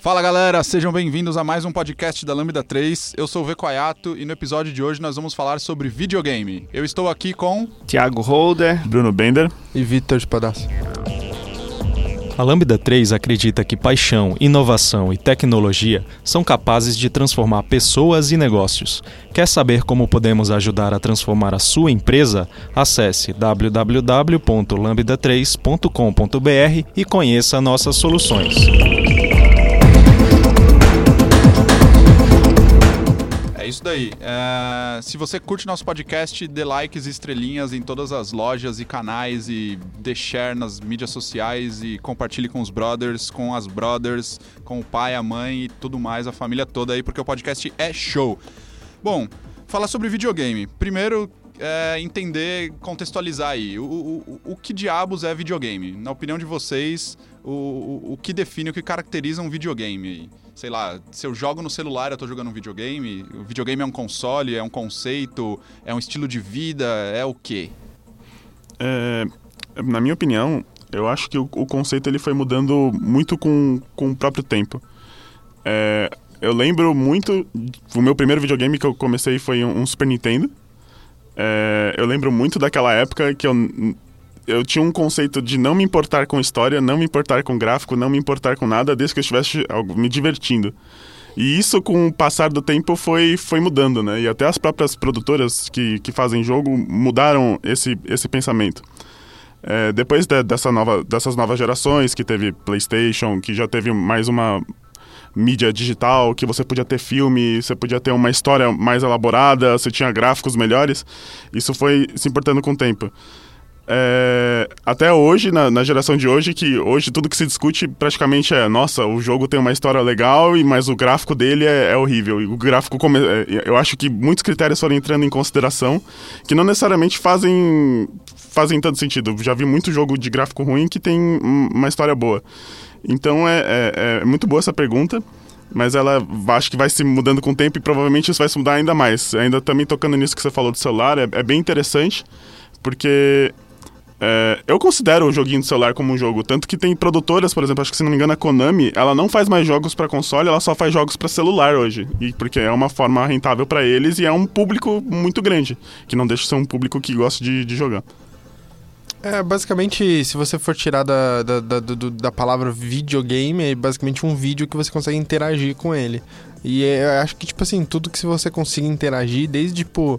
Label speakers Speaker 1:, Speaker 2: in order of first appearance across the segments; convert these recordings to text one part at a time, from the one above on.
Speaker 1: Fala galera, sejam bem-vindos a mais um podcast da Lambda 3. Eu sou o Veco Ayato e no episódio de hoje nós vamos falar sobre videogame. Eu estou aqui com
Speaker 2: Thiago Holder,
Speaker 3: Bruno Bender
Speaker 4: e Vitor Espadassi.
Speaker 5: A Lambda 3 acredita que paixão, inovação e tecnologia são capazes de transformar pessoas e negócios. Quer saber como podemos ajudar a transformar a sua empresa? Acesse www.lambda3.com.br e conheça nossas soluções.
Speaker 1: Isso daí. É, se você curte nosso podcast, dê likes e estrelinhas em todas as lojas e canais e dê share nas mídias sociais e compartilhe com os brothers, com as brothers, com o pai, a mãe e tudo mais, a família toda aí, porque o podcast é show. Bom, falar sobre videogame. Primeiro, é, entender, contextualizar aí. O, o, o, que diabos é videogame? Na opinião de vocês, o, o, o que define, o que caracteriza um videogame aí? Sei lá, se eu jogo no celular, eu tô jogando um videogame. O videogame é um console, é um conceito, é um estilo de vida, é o quê?
Speaker 3: É, na minha opinião, eu acho que o, o, conceito ele foi mudando muito com, com o próprio tempo. É, eu lembro muito. O meu primeiro videogame que eu comecei foi um, um Super Nintendo. É, eu lembro muito daquela época que eu eu tinha um conceito de não me importar com história, não me importar com gráfico, não me importar com nada, desde que eu estivesse me divertindo. E isso, com o passar do tempo, foi, foi mudando, né? E até as próprias produtoras que, que fazem jogo mudaram esse, esse pensamento. É, depois de, dessa nova, dessas novas gerações, que teve PlayStation, que já teve mais uma mídia digital, que você podia ter filme, você podia ter uma história mais elaborada, você tinha gráficos melhores, isso foi se importando com o tempo é, até hoje, na, na, geração de hoje, que hoje tudo que se discute praticamente é, nossa, o jogo tem uma história legal, mas o gráfico dele é, é horrível. E o gráfico, come, é, eu acho que muitos critérios foram entrando em consideração, que não necessariamente fazem, fazem tanto sentido. Já vi muito jogo de gráfico ruim que tem uma história boa. Então é, é, é muito boa essa pergunta mas ela acho que vai se mudando com o tempo e provavelmente isso vai se mudar ainda mais. Ainda também tocando nisso que você falou do celular, é, é bem interessante, porque é, eu considero o joguinho do celular como um jogo, tanto que tem produtoras, por exemplo, acho que se não me engano a Konami, ela não faz mais jogos para console, ela só faz jogos para celular hoje, e porque é uma forma rentável para eles e é um público muito grande, que não deixa de ser um público que gosta de, de jogar.
Speaker 4: É, basicamente, se você for tirar da, da, da, da, palavra videogame, é basicamente um vídeo que você consegue interagir com ele. E é, eu acho que, tipo assim, tudo que você consiga interagir, desde, tipo,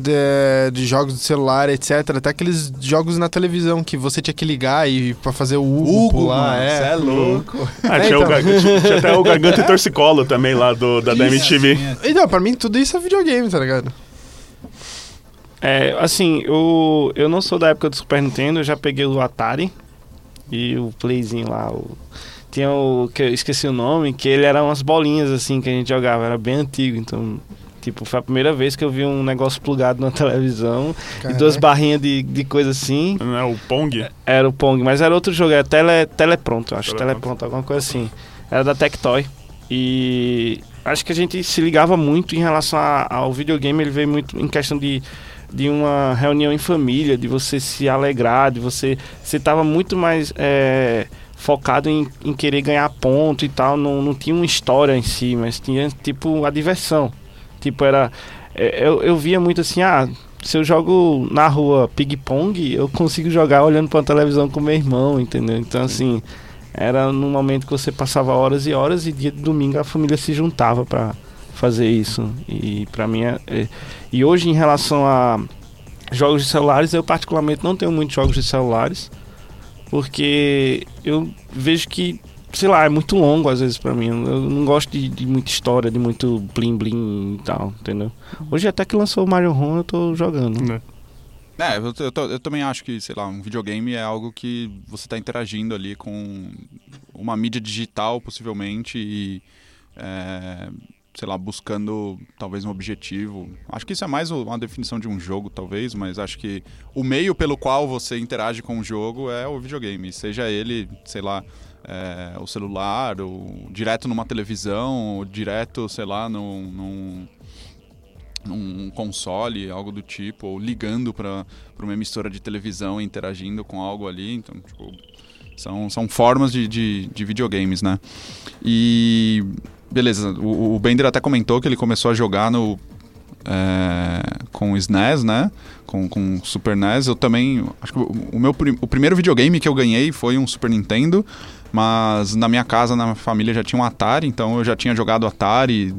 Speaker 4: de, de, jogos de celular, etc. Até aqueles jogos na televisão que você tinha que ligar e pra fazer o Hugo,
Speaker 1: Hugo pular. Mano, é, é louco.
Speaker 3: Ah, é, tinha, então. o, tinha, tinha, até o Garganta e Torcicolo também lá do, da, da MTV.
Speaker 4: Então, pra mim tudo isso é videogame, tá ligado?
Speaker 2: É, assim, eu, eu não sou da época do Super Nintendo, eu já peguei o Atari e o Playzinho lá, o, tinha o que eu esqueci o nome, que ele era umas bolinhas assim que a gente jogava, era bem antigo, então Tipo, foi a primeira vez que eu vi um negócio plugado na televisão Caramba. e duas barrinhas de, de coisa assim.
Speaker 3: Não é o Pong?
Speaker 2: Era o Pong, mas era outro jogo, era tele, Telepronto, acho. Telepronto, Telepronto alguma coisa assim. Era da Tectoy. E acho que a gente se ligava muito em relação a, ao videogame, ele veio muito em questão de, de uma reunião em família, de você se alegrar, de você. Você estava muito mais. É, focado em, em querer ganhar ponto e tal, não, não tinha uma história em si, mas tinha tipo a diversão. Tipo, era. É, eu, eu via muito assim, ah, se eu jogo na rua ping-pong, eu consigo jogar olhando para a televisão com meu irmão, entendeu? Então, assim, era num momento que você passava horas e horas e dia de domingo a família se juntava para fazer isso. E para mim é, é, E hoje, em relação a jogos de celulares, eu particularmente não tenho muitos jogos de celulares, porque eu vejo que sei lá, é muito longo às vezes para mim. Eu não gosto de, de, muita história, de muito blim blim e tal, entendeu? Hoje até que lançou o Mario Home eu tô jogando.
Speaker 1: É. É, eu, eu, eu, também acho que, sei lá, um videogame é algo que você está interagindo ali com uma mídia digital, possivelmente, e, é, sei lá, buscando talvez um objetivo. Acho que isso é mais uma definição de um jogo, talvez, mas acho que o meio pelo qual você interage com o jogo é o videogame, seja ele, sei lá, é, o celular, ou direto numa televisão, ou direto, sei lá, num, num, num console, algo do tipo, ou ligando para uma emissora de televisão interagindo com algo ali. Então, tipo, São, são formas de, de, de videogames, né? E. Beleza, o, o Bender até comentou que ele começou a jogar no. É, com SNES, né? Com, com Super NES. Eu também. Acho que o, meu o primeiro videogame que eu ganhei foi um Super Nintendo. Mas na minha casa, na família, já tinha um Atari, então eu já tinha jogado Atari.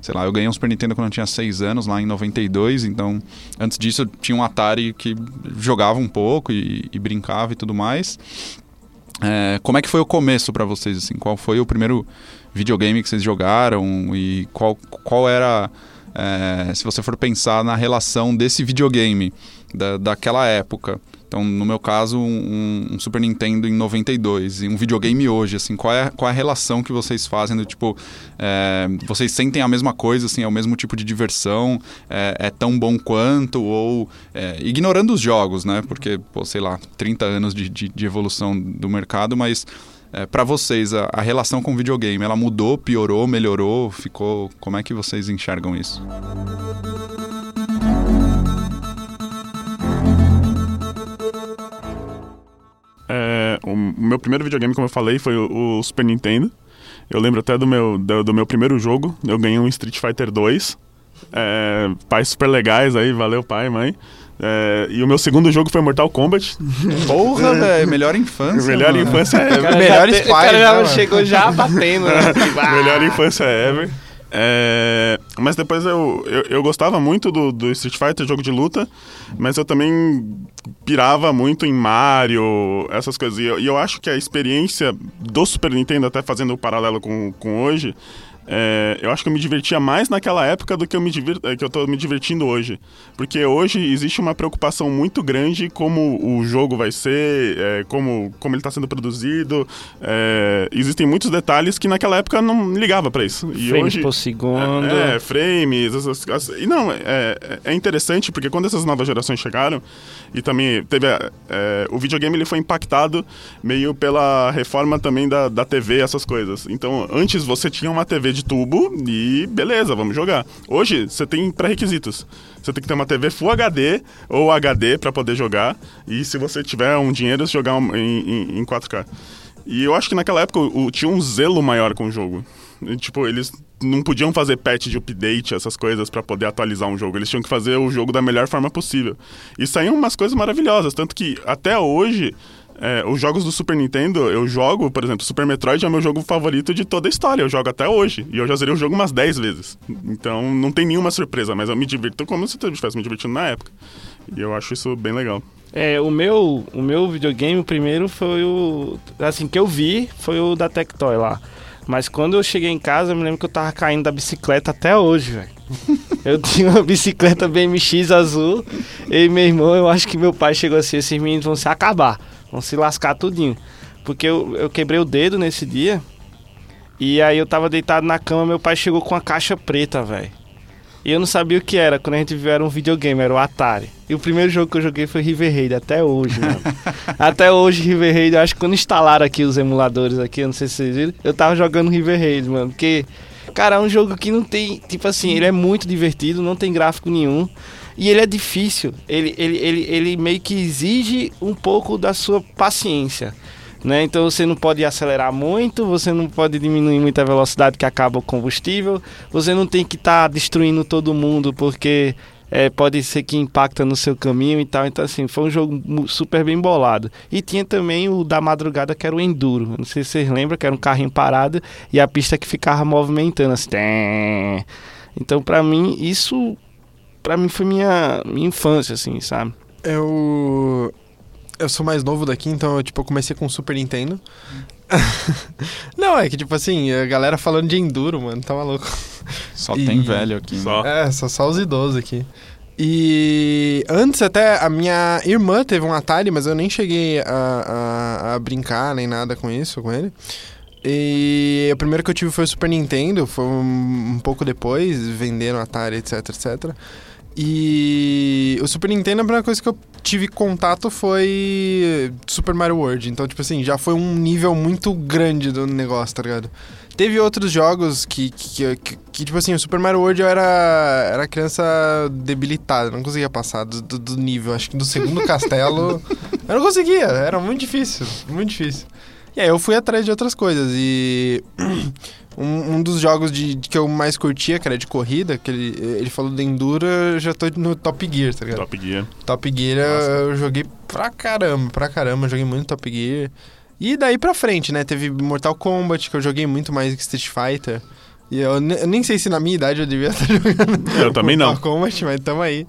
Speaker 1: Sei lá, eu ganhei um Super Nintendo quando eu tinha 6 anos, lá em 92. Então, antes disso, eu tinha um Atari que jogava um pouco e, e brincava e tudo mais. É, como é que foi o começo para vocês? Assim? Qual foi o primeiro videogame que vocês jogaram? E qual, qual era, é, se você for pensar na relação desse videogame da, daquela época? Então, no meu caso, um, um, Super Nintendo em 92 e um videogame hoje, assim, qual é, qual é a relação que vocês fazem do tipo, é, vocês sentem a mesma coisa, assim, é o mesmo tipo de diversão, é, é tão bom quanto, ou é, ignorando os jogos, né? Porque, pô, sei lá, 30 anos de, de, de evolução do mercado, mas é, para vocês, a, a, relação com o videogame, ela mudou, piorou, melhorou, ficou. Como é que vocês enxergam isso?
Speaker 3: É, o meu primeiro videogame, como eu falei, foi o, o Super Nintendo. Eu lembro até do meu, do, do, meu primeiro jogo. Eu ganhei um Street Fighter 2. É, pais super legais aí, valeu pai, mãe. É, e o meu segundo jogo foi Mortal Kombat.
Speaker 1: Porra, velho, melhor infância.
Speaker 3: melhor
Speaker 1: mano.
Speaker 3: infância ever.
Speaker 2: Melhores pais. O cara já né, chegou já batendo. Né?
Speaker 3: melhor infância ever. É, mas depois eu, eu, eu, gostava muito do, do Street Fighter, jogo de luta, mas eu também pirava muito em Mario, essas coisas. E eu, e eu acho que a experiência do Super Nintendo, até fazendo o paralelo com, com hoje, é, eu acho que eu me divertia mais naquela época do que eu me divir, é, que eu tô me divertindo hoje. Porque hoje existe uma preocupação muito grande como o jogo vai ser, é, como, como ele está sendo produzido. É, existem muitos detalhes que naquela época não ligava para isso.
Speaker 2: E frames hoje, por segundo.
Speaker 3: É, frames. Essas, essas, e não, é, é interessante porque quando essas novas gerações chegaram, e também teve. É, o videogame ele foi impactado meio pela reforma também da, da TV, essas coisas. Então, antes você tinha uma TV de tubo e beleza, vamos jogar. Hoje você tem pré-requisitos. Você tem que ter uma TV Full HD ou HD para poder jogar. E se você tiver um dinheiro, jogar em, em, em 4K. E eu acho que naquela época o, tinha um zelo maior com o jogo. E, tipo, eles não podiam fazer patch de update, essas coisas, para poder atualizar um jogo. Eles tinham que fazer o jogo da melhor forma possível. E saíam umas coisas maravilhosas. Tanto que até hoje é, os jogos do Super Nintendo, eu jogo, por exemplo, Super Metroid é o meu jogo favorito de toda a história. Eu jogo até hoje. E eu já zerei o jogo umas 10 vezes. Então não tem nenhuma surpresa, mas eu me divirto como se eu estivesse me divertindo na época. E eu acho isso bem legal.
Speaker 2: É, o meu, o meu videogame, o primeiro foi o. Assim, que eu vi, foi o da Tectoy lá. Mas quando eu cheguei em casa, eu me lembro que eu tava caindo da bicicleta até hoje, velho. eu tinha uma bicicleta BMX azul. E meu irmão, eu acho que meu pai chegou assim: esses meninos vão se acabar. Vão se lascar tudinho. Porque eu, eu quebrei o dedo nesse dia. E aí eu tava deitado na cama, meu pai chegou com uma caixa preta, velho. E eu não sabia o que era. Quando a gente viu, era um videogame, era o Atari. E o primeiro jogo que eu joguei foi River Raid, até hoje, mano. até hoje, River Raid, eu acho que quando instalaram aqui os emuladores aqui, eu não sei se vocês viram, eu tava jogando River Raid, mano. Porque, cara, é um jogo que não tem. Tipo assim, ele é muito divertido, não tem gráfico nenhum. E ele é difícil. Ele, ele, ele, ele meio que exige um pouco da sua paciência. Né? Então você não pode acelerar muito, você não pode diminuir muita velocidade que acaba o combustível, você não tem que estar tá destruindo todo mundo porque é, pode ser que impacta no seu caminho e tal. Então, assim, foi um jogo super bem bolado. E tinha também o da madrugada, que era o Enduro. Não sei se vocês lembram, que era um carrinho parado e a pista que ficava movimentando, assim. Então, para mim, isso para mim foi minha, minha infância, assim, sabe?
Speaker 4: Eu. Eu sou mais novo daqui, então eu, tipo, eu comecei com o Super Nintendo. não, é que, tipo assim, a galera falando de Enduro, mano, tá maluco.
Speaker 1: Só e... tem velho aqui,
Speaker 4: né? só. É, só, só os idosos aqui. E antes até a minha irmã teve um Atari, mas eu nem cheguei a, a, a, brincar nem nada com isso, com ele. E o primeiro que eu tive foi o Super Nintendo, foi um, um pouco depois, vendendo Atari, etc, etc. E o Super Nintendo, a primeira coisa que eu tive contato foi Super Mario World. Então, tipo assim, já foi um nível muito grande do negócio, tá ligado? teve outros jogos que, que, que, que, tipo assim, o Super Mario World eu era, era criança debilitada, não conseguia passar do, do, do nível. Acho que do segundo castelo eu não conseguia, era muito difícil, muito difícil. E aí eu fui atrás de outras coisas e um, um dos jogos de, de que eu mais curtia, que era de corrida, que ele, ele falou de Enduro, eu já tô no Top Gear, tá ligado?
Speaker 3: Top Gear.
Speaker 4: Top Gear eu, eu joguei pra caramba, pra caramba, joguei muito Top Gear. E daí pra frente, né? Teve Mortal Kombat, que eu joguei muito mais que Street Fighter. E eu, eu nem sei se na minha idade eu devia estar jogando
Speaker 3: Eu também não.
Speaker 4: Mortal Kombat, mas tamo aí.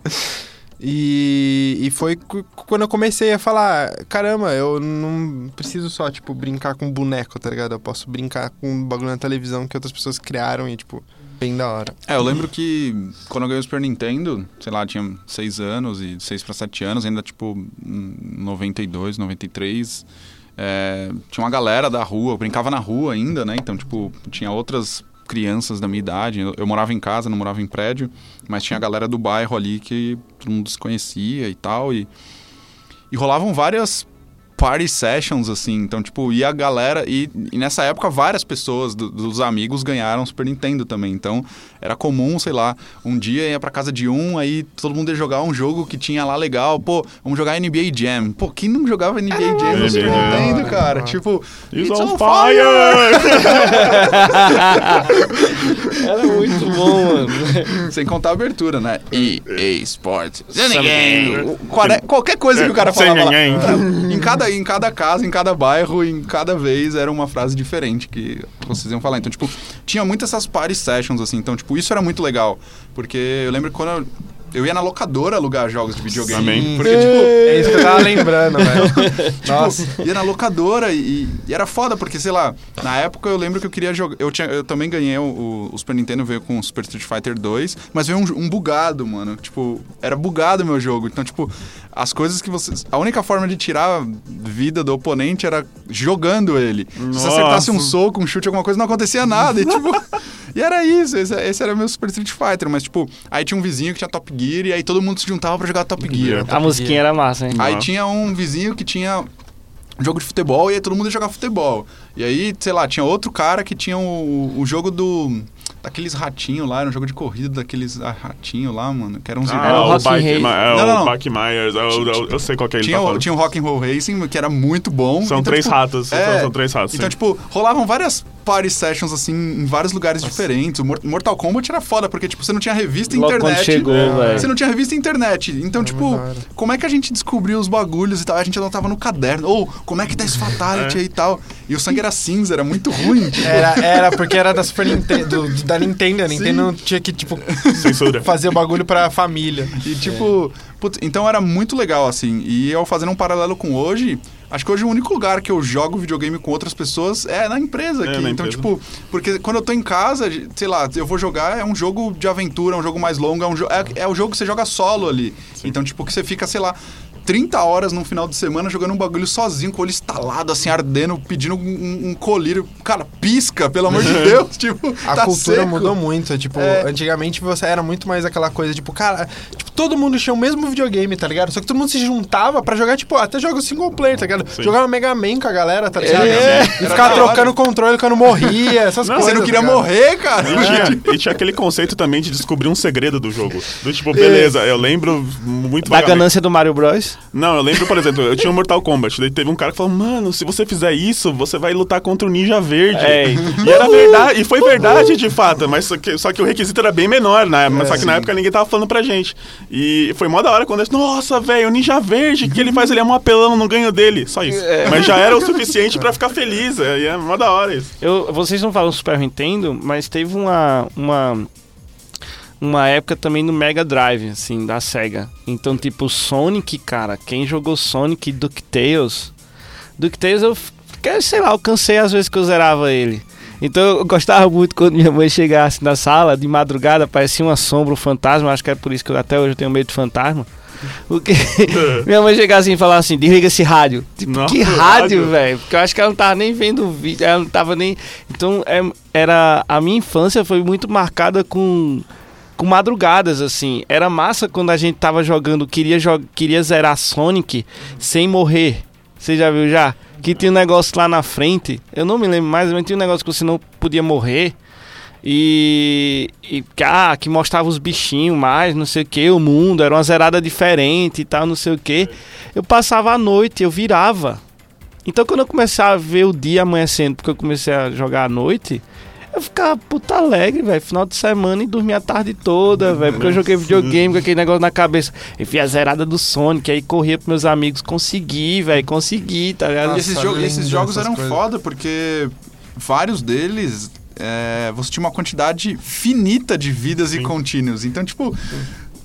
Speaker 4: E, e foi quando eu comecei a falar, caramba, eu não preciso só, tipo, brincar com boneco, tá ligado? Eu posso brincar com bagulho na televisão que outras pessoas criaram e, tipo, bem da hora.
Speaker 1: É, eu lembro que quando eu ganhei o Super Nintendo, sei lá, tinha 6 anos e 6 para 7 anos, ainda tipo em 92, 93. É, tinha uma galera da rua, eu brincava na rua ainda, né? Então, tipo, tinha outras crianças da minha idade. Eu, eu morava em casa, não morava em prédio, mas tinha a galera do bairro ali que todo mundo se conhecia e tal. E, e rolavam várias party sessions, assim. Então, tipo, ia a galera. E, e nessa época, várias pessoas do- dos amigos ganharam Super Nintendo também. Então, era comum, sei lá, um dia ia pra casa de um, aí todo mundo ia jogar um jogo que tinha lá legal. Pô, vamos jogar NBA Jam. Pô, quem não jogava NBA Jam no Super. Nintendo, cara? Tipo,
Speaker 3: It's,
Speaker 1: It's
Speaker 3: on,
Speaker 1: on
Speaker 3: fire!
Speaker 2: Era muito bom, mano.
Speaker 1: sem contar a abertura, né? EA Sports.
Speaker 2: Some
Speaker 1: Game. Quare- Qualquer coisa que o cara
Speaker 3: Sem
Speaker 1: falava lá.
Speaker 3: ninguém.
Speaker 1: Em cada, em cada casa, em cada bairro, em cada vez era uma frase diferente que vocês iam falar. Então, tipo, tinha muitas essas party sessions, assim. Então, tipo, isso era muito legal. Porque eu lembro que quando eu, eu ia na locadora alugar jogos de videogame.
Speaker 3: Também.
Speaker 1: Porque, tipo,
Speaker 4: É isso que eu tava lembrando, velho. Nossa.
Speaker 1: ia na locadora e, e era foda, porque, sei lá, na época eu lembro que eu queria jogar. Eu, tinha, eu também ganhei o, o- Super Nintendo, veio com o Super Street Fighter 2, mas veio um, um bugado, mano. Tipo, era bugado o meu jogo. Então, tipo, as coisas que vocês. A única forma de tirar vida do oponente era jogando ele. Se você acertasse um
Speaker 3: Nossa.
Speaker 1: soco, um chute, alguma coisa, não acontecia nada. E, tipo. E era isso, esse, esse era meu Super Street Fighter, mas tipo, aí tinha um vizinho que tinha Top Gear e aí todo mundo se juntava pra jogar Top Gear.
Speaker 2: A musiquinha era massa, hein?
Speaker 1: Aí
Speaker 3: Nossa.
Speaker 1: tinha um vizinho que tinha um jogo de futebol e aí todo mundo ia jogar futebol. E aí, sei lá, tinha outro cara que tinha o, o jogo do. Daqueles ratinhos lá, era um jogo de corrida daqueles ah, ratinhos lá, mano, que eram uns
Speaker 2: Era
Speaker 3: Ah,
Speaker 2: o
Speaker 3: o
Speaker 2: Rock
Speaker 3: Bike,
Speaker 2: Racing.
Speaker 3: Ma- é
Speaker 1: Não, não, não.
Speaker 3: o Bike Myers, eu, eu, eu sei qual que é ele
Speaker 1: Tinha,
Speaker 3: tá
Speaker 1: o,
Speaker 3: falando.
Speaker 1: tinha o Rock and Roll Racing, que era muito bom.
Speaker 3: São
Speaker 1: Então,
Speaker 3: três
Speaker 1: tipo,
Speaker 3: ratos,
Speaker 1: é,
Speaker 3: são, são três ratos.
Speaker 1: Então,
Speaker 3: sim.
Speaker 1: tipo, rolavam várias party sessions, assim, em vários lugares diferentes. O Mor- Mortal Kombat era foda, porque, tipo, você não tinha revista e
Speaker 2: Logo quando
Speaker 1: internet.
Speaker 2: chegou, velho.
Speaker 1: Você não tinha revista e internet. Então, tipo,
Speaker 4: da hora.
Speaker 1: como é que a gente descobriu os bagulhos e tal? A gente anotava no caderno. Ou, como é que tá esse Fatality
Speaker 3: É.
Speaker 1: aí e tal? E o sangue era cinza, era muito ruim.
Speaker 4: Era, era porque era da Super Nintendo, do- do- da Nintendo. A Nintendo não tinha que, tipo,
Speaker 3: Censura.
Speaker 4: fazer o bagulho pra família.
Speaker 1: E tipo, putz, então era muito legal, assim. E eu fazendo um paralelo com hoje, acho que hoje o único lugar que eu jogo videogame com outras pessoas é na empresa
Speaker 3: É,
Speaker 1: aqui.
Speaker 3: na
Speaker 1: então,
Speaker 3: empresa.
Speaker 1: tipo, porque quando eu tô em casa, sei lá, eu vou jogar, é um jogo de aventura, é um jogo mais longo, é, um jo é, é o jogo que você joga solo ali. Então, tipo, que você fica, sei lá. 30 horas num final de semana jogando um bagulho sozinho, com o olho estalado, assim, ardendo, pedindo um, um- colírio. Cara, pisca, pelo amor de Deus. Tipo,
Speaker 4: A
Speaker 1: tá
Speaker 4: cultura
Speaker 1: seco.
Speaker 4: mudou muito. Tipo,
Speaker 1: É.
Speaker 4: antigamente você era muito mais aquela coisa, tipo, cara, tipo, todo mundo tinha o mesmo videogame, tá ligado? Só que todo mundo se juntava pra jogar, tipo, até jogos single player, tá ligado?
Speaker 3: Sim.
Speaker 4: Jogava Mega Man com a galera, tá ligado?
Speaker 1: É.
Speaker 4: E ficava trocando controle quando morria, essas
Speaker 3: Não,
Speaker 4: coisas.
Speaker 1: Você não queria
Speaker 4: tá
Speaker 1: morrer, cara?
Speaker 3: E tinha, e tinha aquele conceito também de descobrir um segredo do jogo. Do tipo, beleza, eu lembro muito
Speaker 2: Da
Speaker 3: vagamente.
Speaker 2: ganância do Mario Bros.
Speaker 3: Não, eu lembro, por exemplo, eu tinha um Mortal Kombat. Daí teve um cara que falou, mano, se você fizer isso, você vai lutar contra o Ninja Verde.
Speaker 2: É.
Speaker 3: E era verdade, e foi verdade de fato, mas só que, só que o requisito era bem menor, né? Mas só que na época ninguém tava falando pra gente. E foi mó da hora quando eu disse, nossa, velho, o Ninja Verde, que ele faz, ele é um apelão, não ganho dele. Só isso. Mas já era o suficiente pra ficar feliz. E é mó da hora isso.
Speaker 2: Eu, vocês não falam Super Nintendo, mas teve uma, uma, uma época também no Mega Drive, assim, da SEGA. Então, tipo, Sonic, cara, quem jogou Sonic e DuckTales... DuckTales eu, sei lá, eu cansei às vezes que eu zerava ele. Então eu gostava muito quando minha mãe chegasse na sala, de madrugada, parecia uma sombra, um fantasma, acho que é por isso que eu, até hoje eu tenho medo de fantasma. Porque minha mãe chegasse assim e falasse assim, desliga esse rádio. Tipo,
Speaker 3: Não,
Speaker 2: que
Speaker 3: rádio?
Speaker 2: rádio, velho? Porque eu acho que ela não tava nem vendo o vídeo, ela não tava nem... Então, é, era... A minha infância foi muito marcada com... Com madrugadas, assim. Era massa quando a gente tava jogando, queria, jo queria zerar Sonic sem morrer. Você já viu já? que tinha um negócio lá na frente, eu não me lembro mais, mas tinha um negócio que você não podia morrer. E, e ah, que mostrava os bichinhos mais, não sei o que, o mundo, era uma zerada diferente e tal, não sei o que. Eu passava a noite, eu virava. Então quando eu comecei a ver o dia amanhecendo, porque eu comecei a jogar à noite, eu ficava puta alegre, velho. Final de semana e dormia a tarde toda, velho. Porque eu joguei videogame com aquele negócio na cabeça. E fui a zerada do Sonic, aí corria pros meus amigos. Consegui, velho, consegui, tá ligado?
Speaker 1: E esses,
Speaker 4: Nossa,
Speaker 1: jo-
Speaker 4: lindo
Speaker 1: esses jogos eram
Speaker 4: coisas.
Speaker 1: foda, porque vários deles é, você tinha uma quantidade finita de vidas e contínuos. Então, tipo,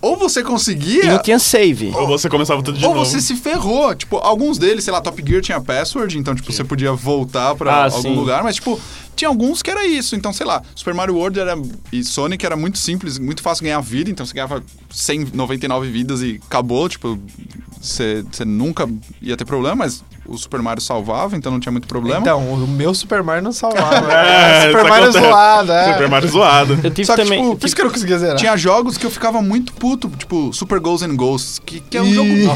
Speaker 1: ou você
Speaker 2: E não
Speaker 1: conseguia.
Speaker 2: tinha save.
Speaker 3: Ou você começava tudo de
Speaker 1: Ou
Speaker 3: novo.
Speaker 1: você se ferrou. Tipo, alguns deles, sei lá, Top Gear tinha password, então, tipo, você podia voltar pra
Speaker 2: Ah,
Speaker 1: algum
Speaker 2: sim.
Speaker 1: lugar, mas, tipo, tinha alguns que era isso. Então, sei lá, Super Mario World era, e Sonic era muito simples, muito fácil ganhar vida, então você ganhava 199 vidas e acabou, tipo, você, você nunca ia ter problema, mas o Super Mario salvava, então não tinha muito problema.
Speaker 4: Então, o meu Super Mario não salvava.
Speaker 3: É,
Speaker 4: É, Super Mario
Speaker 3: acontece.
Speaker 4: zoado, é.
Speaker 3: Super Mario zoado.
Speaker 2: Eu tive
Speaker 1: Só que,
Speaker 2: também.
Speaker 1: tipo,
Speaker 4: Por isso que eu não conseguia zerar.
Speaker 1: Tinha jogos que eu ficava muito puto, tipo Super Ghosts and Ghosts, que, que é um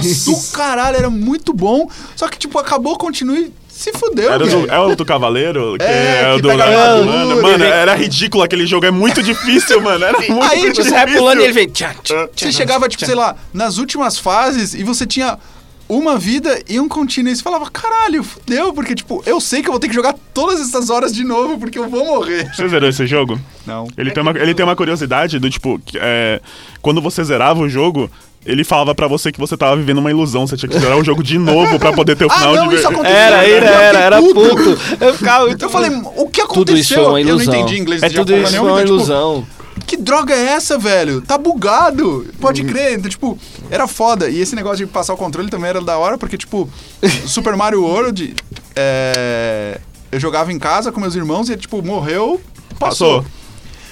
Speaker 4: Isso.
Speaker 1: jogo do caralho, era muito bom, só que, tipo, acabou, continue, se fudeu,
Speaker 3: Era do, é o do Cavaleiro? Que
Speaker 1: É,
Speaker 3: é, o
Speaker 1: que
Speaker 3: do.
Speaker 1: pega a
Speaker 3: mano, mano,
Speaker 1: ele-
Speaker 3: era ridículo aquele jogo. É muito difícil, mano. Era muito
Speaker 1: Aí, tipo,
Speaker 3: difícil.
Speaker 2: Você vai pulando e ele vem. Tchá, tchá,
Speaker 1: Você chegava, tipo, sei lá, nas últimas fases e você tinha uma vida e um contínuo. E você falava, caralho, fudeu, porque, tipo, eu sei que eu vou ter que jogar todas essas horas de novo porque eu vou morrer.
Speaker 3: Você zerou esse jogo?
Speaker 1: Não.
Speaker 3: Ele, tem, uma, ele tem uma curiosidade do tipo, que, é, quando você zerava o jogo, ele falava pra você que você tava vivendo uma ilusão. Você tinha que zerar o jogo de novo pra poder ter o
Speaker 1: Ah,
Speaker 3: final
Speaker 1: não,
Speaker 3: de
Speaker 1: isso aconteceu.
Speaker 2: Era, era, era, era
Speaker 1: puto.
Speaker 2: Eu ficava muito.
Speaker 1: Eu falei, o que aconteceu?
Speaker 2: Tudo isso foi uma
Speaker 1: Eu não
Speaker 2: ilusão.
Speaker 1: entendi inglês
Speaker 2: é tudo isso foi uma
Speaker 1: tipo,
Speaker 2: ilusão.
Speaker 1: Que droga é essa, velho? Tá bugado. Pode crer. Então, tipo, era foda. E esse negócio de passar o controle também era da hora, porque, tipo, Super Mario World, é, eu jogava em casa com meus irmãos e, tipo, morreu, passou.
Speaker 3: Passou.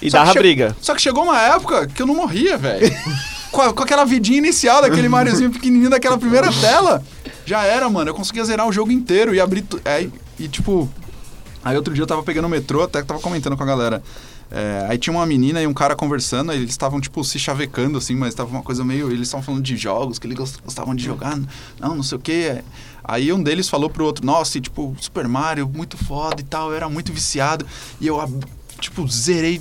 Speaker 2: E
Speaker 1: Só
Speaker 2: dava
Speaker 1: che-
Speaker 2: briga.
Speaker 1: Só que chegou uma época que eu não morria, velho. com, a- com aquela vidinha inicial daquele Mariozinho pequenininho daquela primeira tela, já era, mano. Eu conseguia zerar o jogo inteiro e abrir... tu- é, e, tipo... Aí outro dia eu tava pegando o metrô, até que tava comentando com a galera. É, aí tinha uma menina e um cara conversando, eles estavam, tipo, se chavecando, assim, mas tava uma coisa meio. Eles estavam falando de jogos, que eles gos- gostavam de jogar, não, não sei o quê. Aí um deles falou pro outro, nossa, e, tipo, Super Mario, muito foda e tal, eu era muito viciado. E eu, tipo, zerei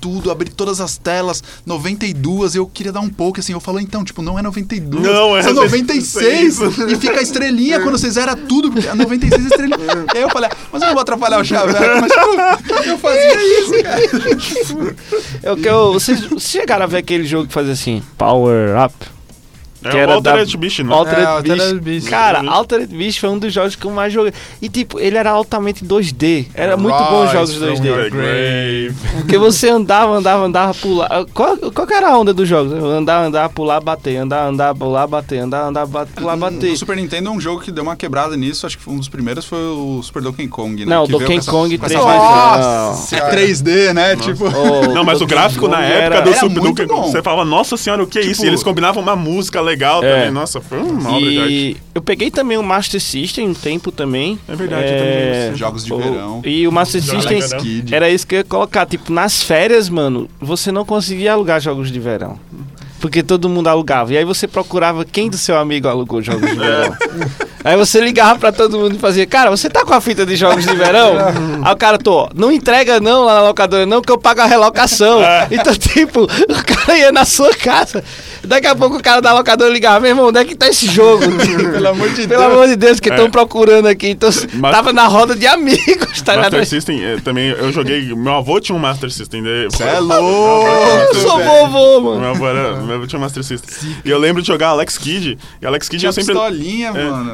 Speaker 1: tudo, abri todas as telas, 92, eu queria dar um pouco, assim, eu falo, então, tipo, não é 92,
Speaker 3: Não, é
Speaker 1: são 96,
Speaker 3: 96.
Speaker 1: e fica a estrelinha quando você zera tudo, porque é 96 estrelinha. E aí eu falei, mas eu não vou atrapalhar o chaveco, mas, tipo, eu fazia isso, cara.
Speaker 2: É que eu, vocês, vocês chegaram a ver aquele jogo que fazia assim, Power Up?
Speaker 3: É
Speaker 2: Que
Speaker 3: o
Speaker 2: era
Speaker 3: Altered
Speaker 2: da-
Speaker 3: Beast, né?
Speaker 2: Altered
Speaker 4: É, Altered
Speaker 2: Beast.
Speaker 4: Beast.
Speaker 2: Cara, Altered Beast foi um dos jogos que eu mais joguei. E tipo, ele era altamente 2D. Era muito bom os jogos
Speaker 4: Rise from
Speaker 2: 2D.
Speaker 4: your
Speaker 3: Grave.
Speaker 2: Porque você andava, andava, andava, pular. Qual, qual que era a onda dos jogos? Andar, andar, pular, bater. Andar, andar, pular, bater. Andar, andar, bater, pular, bater.
Speaker 1: O Super Nintendo é um jogo que deu uma quebrada nisso, acho que foi um dos primeiros foi o Super Donkey Kong, né?
Speaker 2: Não,
Speaker 1: que
Speaker 2: Donkey Kong
Speaker 1: essa
Speaker 2: 3D.
Speaker 1: vibe-
Speaker 4: Nossa,
Speaker 1: É 3D, né?
Speaker 3: Nossa.
Speaker 1: Tipo...
Speaker 2: Oh,
Speaker 3: Não, mas o
Speaker 2: Donkey
Speaker 3: gráfico na
Speaker 2: Kong
Speaker 3: época
Speaker 2: era-
Speaker 3: do
Speaker 1: Era
Speaker 3: Super Duke,
Speaker 1: bom.
Speaker 3: você falava, nossa senhora, o que é isso?
Speaker 1: Tipo-
Speaker 3: E eles combinavam uma música legal
Speaker 2: É.
Speaker 3: também. Nossa, foi uma obra de arte.
Speaker 2: E eu peguei também o Master System um tempo também.
Speaker 3: É verdade, eu também vi
Speaker 1: Jogos de
Speaker 2: o-
Speaker 1: verão.
Speaker 2: E o Master
Speaker 3: Jogos
Speaker 2: System era isso que eu ia colocar. Tipo, nas férias, mano, você não conseguia alugar jogos de verão. Porque todo mundo alugava. E aí você procurava quem do seu amigo alugou jogos de verão. Aí você ligava pra todo mundo e fazia, cara, você tá com a fita de jogos de verão? Aí o cara, tô, não entrega não lá na locadora não, que eu pago a relocação. Então, tipo, o cara ia na sua casa. Daqui a pouco o cara da locadora ligava, meu irmão, onde é que tá esse jogo?
Speaker 1: Pelo amor de
Speaker 2: Pelo
Speaker 1: Deus.
Speaker 2: amor de Deus, que
Speaker 3: É.
Speaker 2: estão procurando aqui. Então,
Speaker 3: Mas-
Speaker 2: tava na roda de amigos, tá ligado?
Speaker 3: Master System, eh, também eu joguei. Meu avô tinha um Master System.
Speaker 1: Você é
Speaker 2: Eu
Speaker 1: louco!
Speaker 2: sou
Speaker 1: velho.
Speaker 2: vovô, mano.
Speaker 3: Meu avô, era, meu avô tinha um Master System. E eu lembro de jogar Alex Kidd. E Alex Kidd
Speaker 1: Tinha
Speaker 3: eu sempre.
Speaker 1: pistolinha, mano.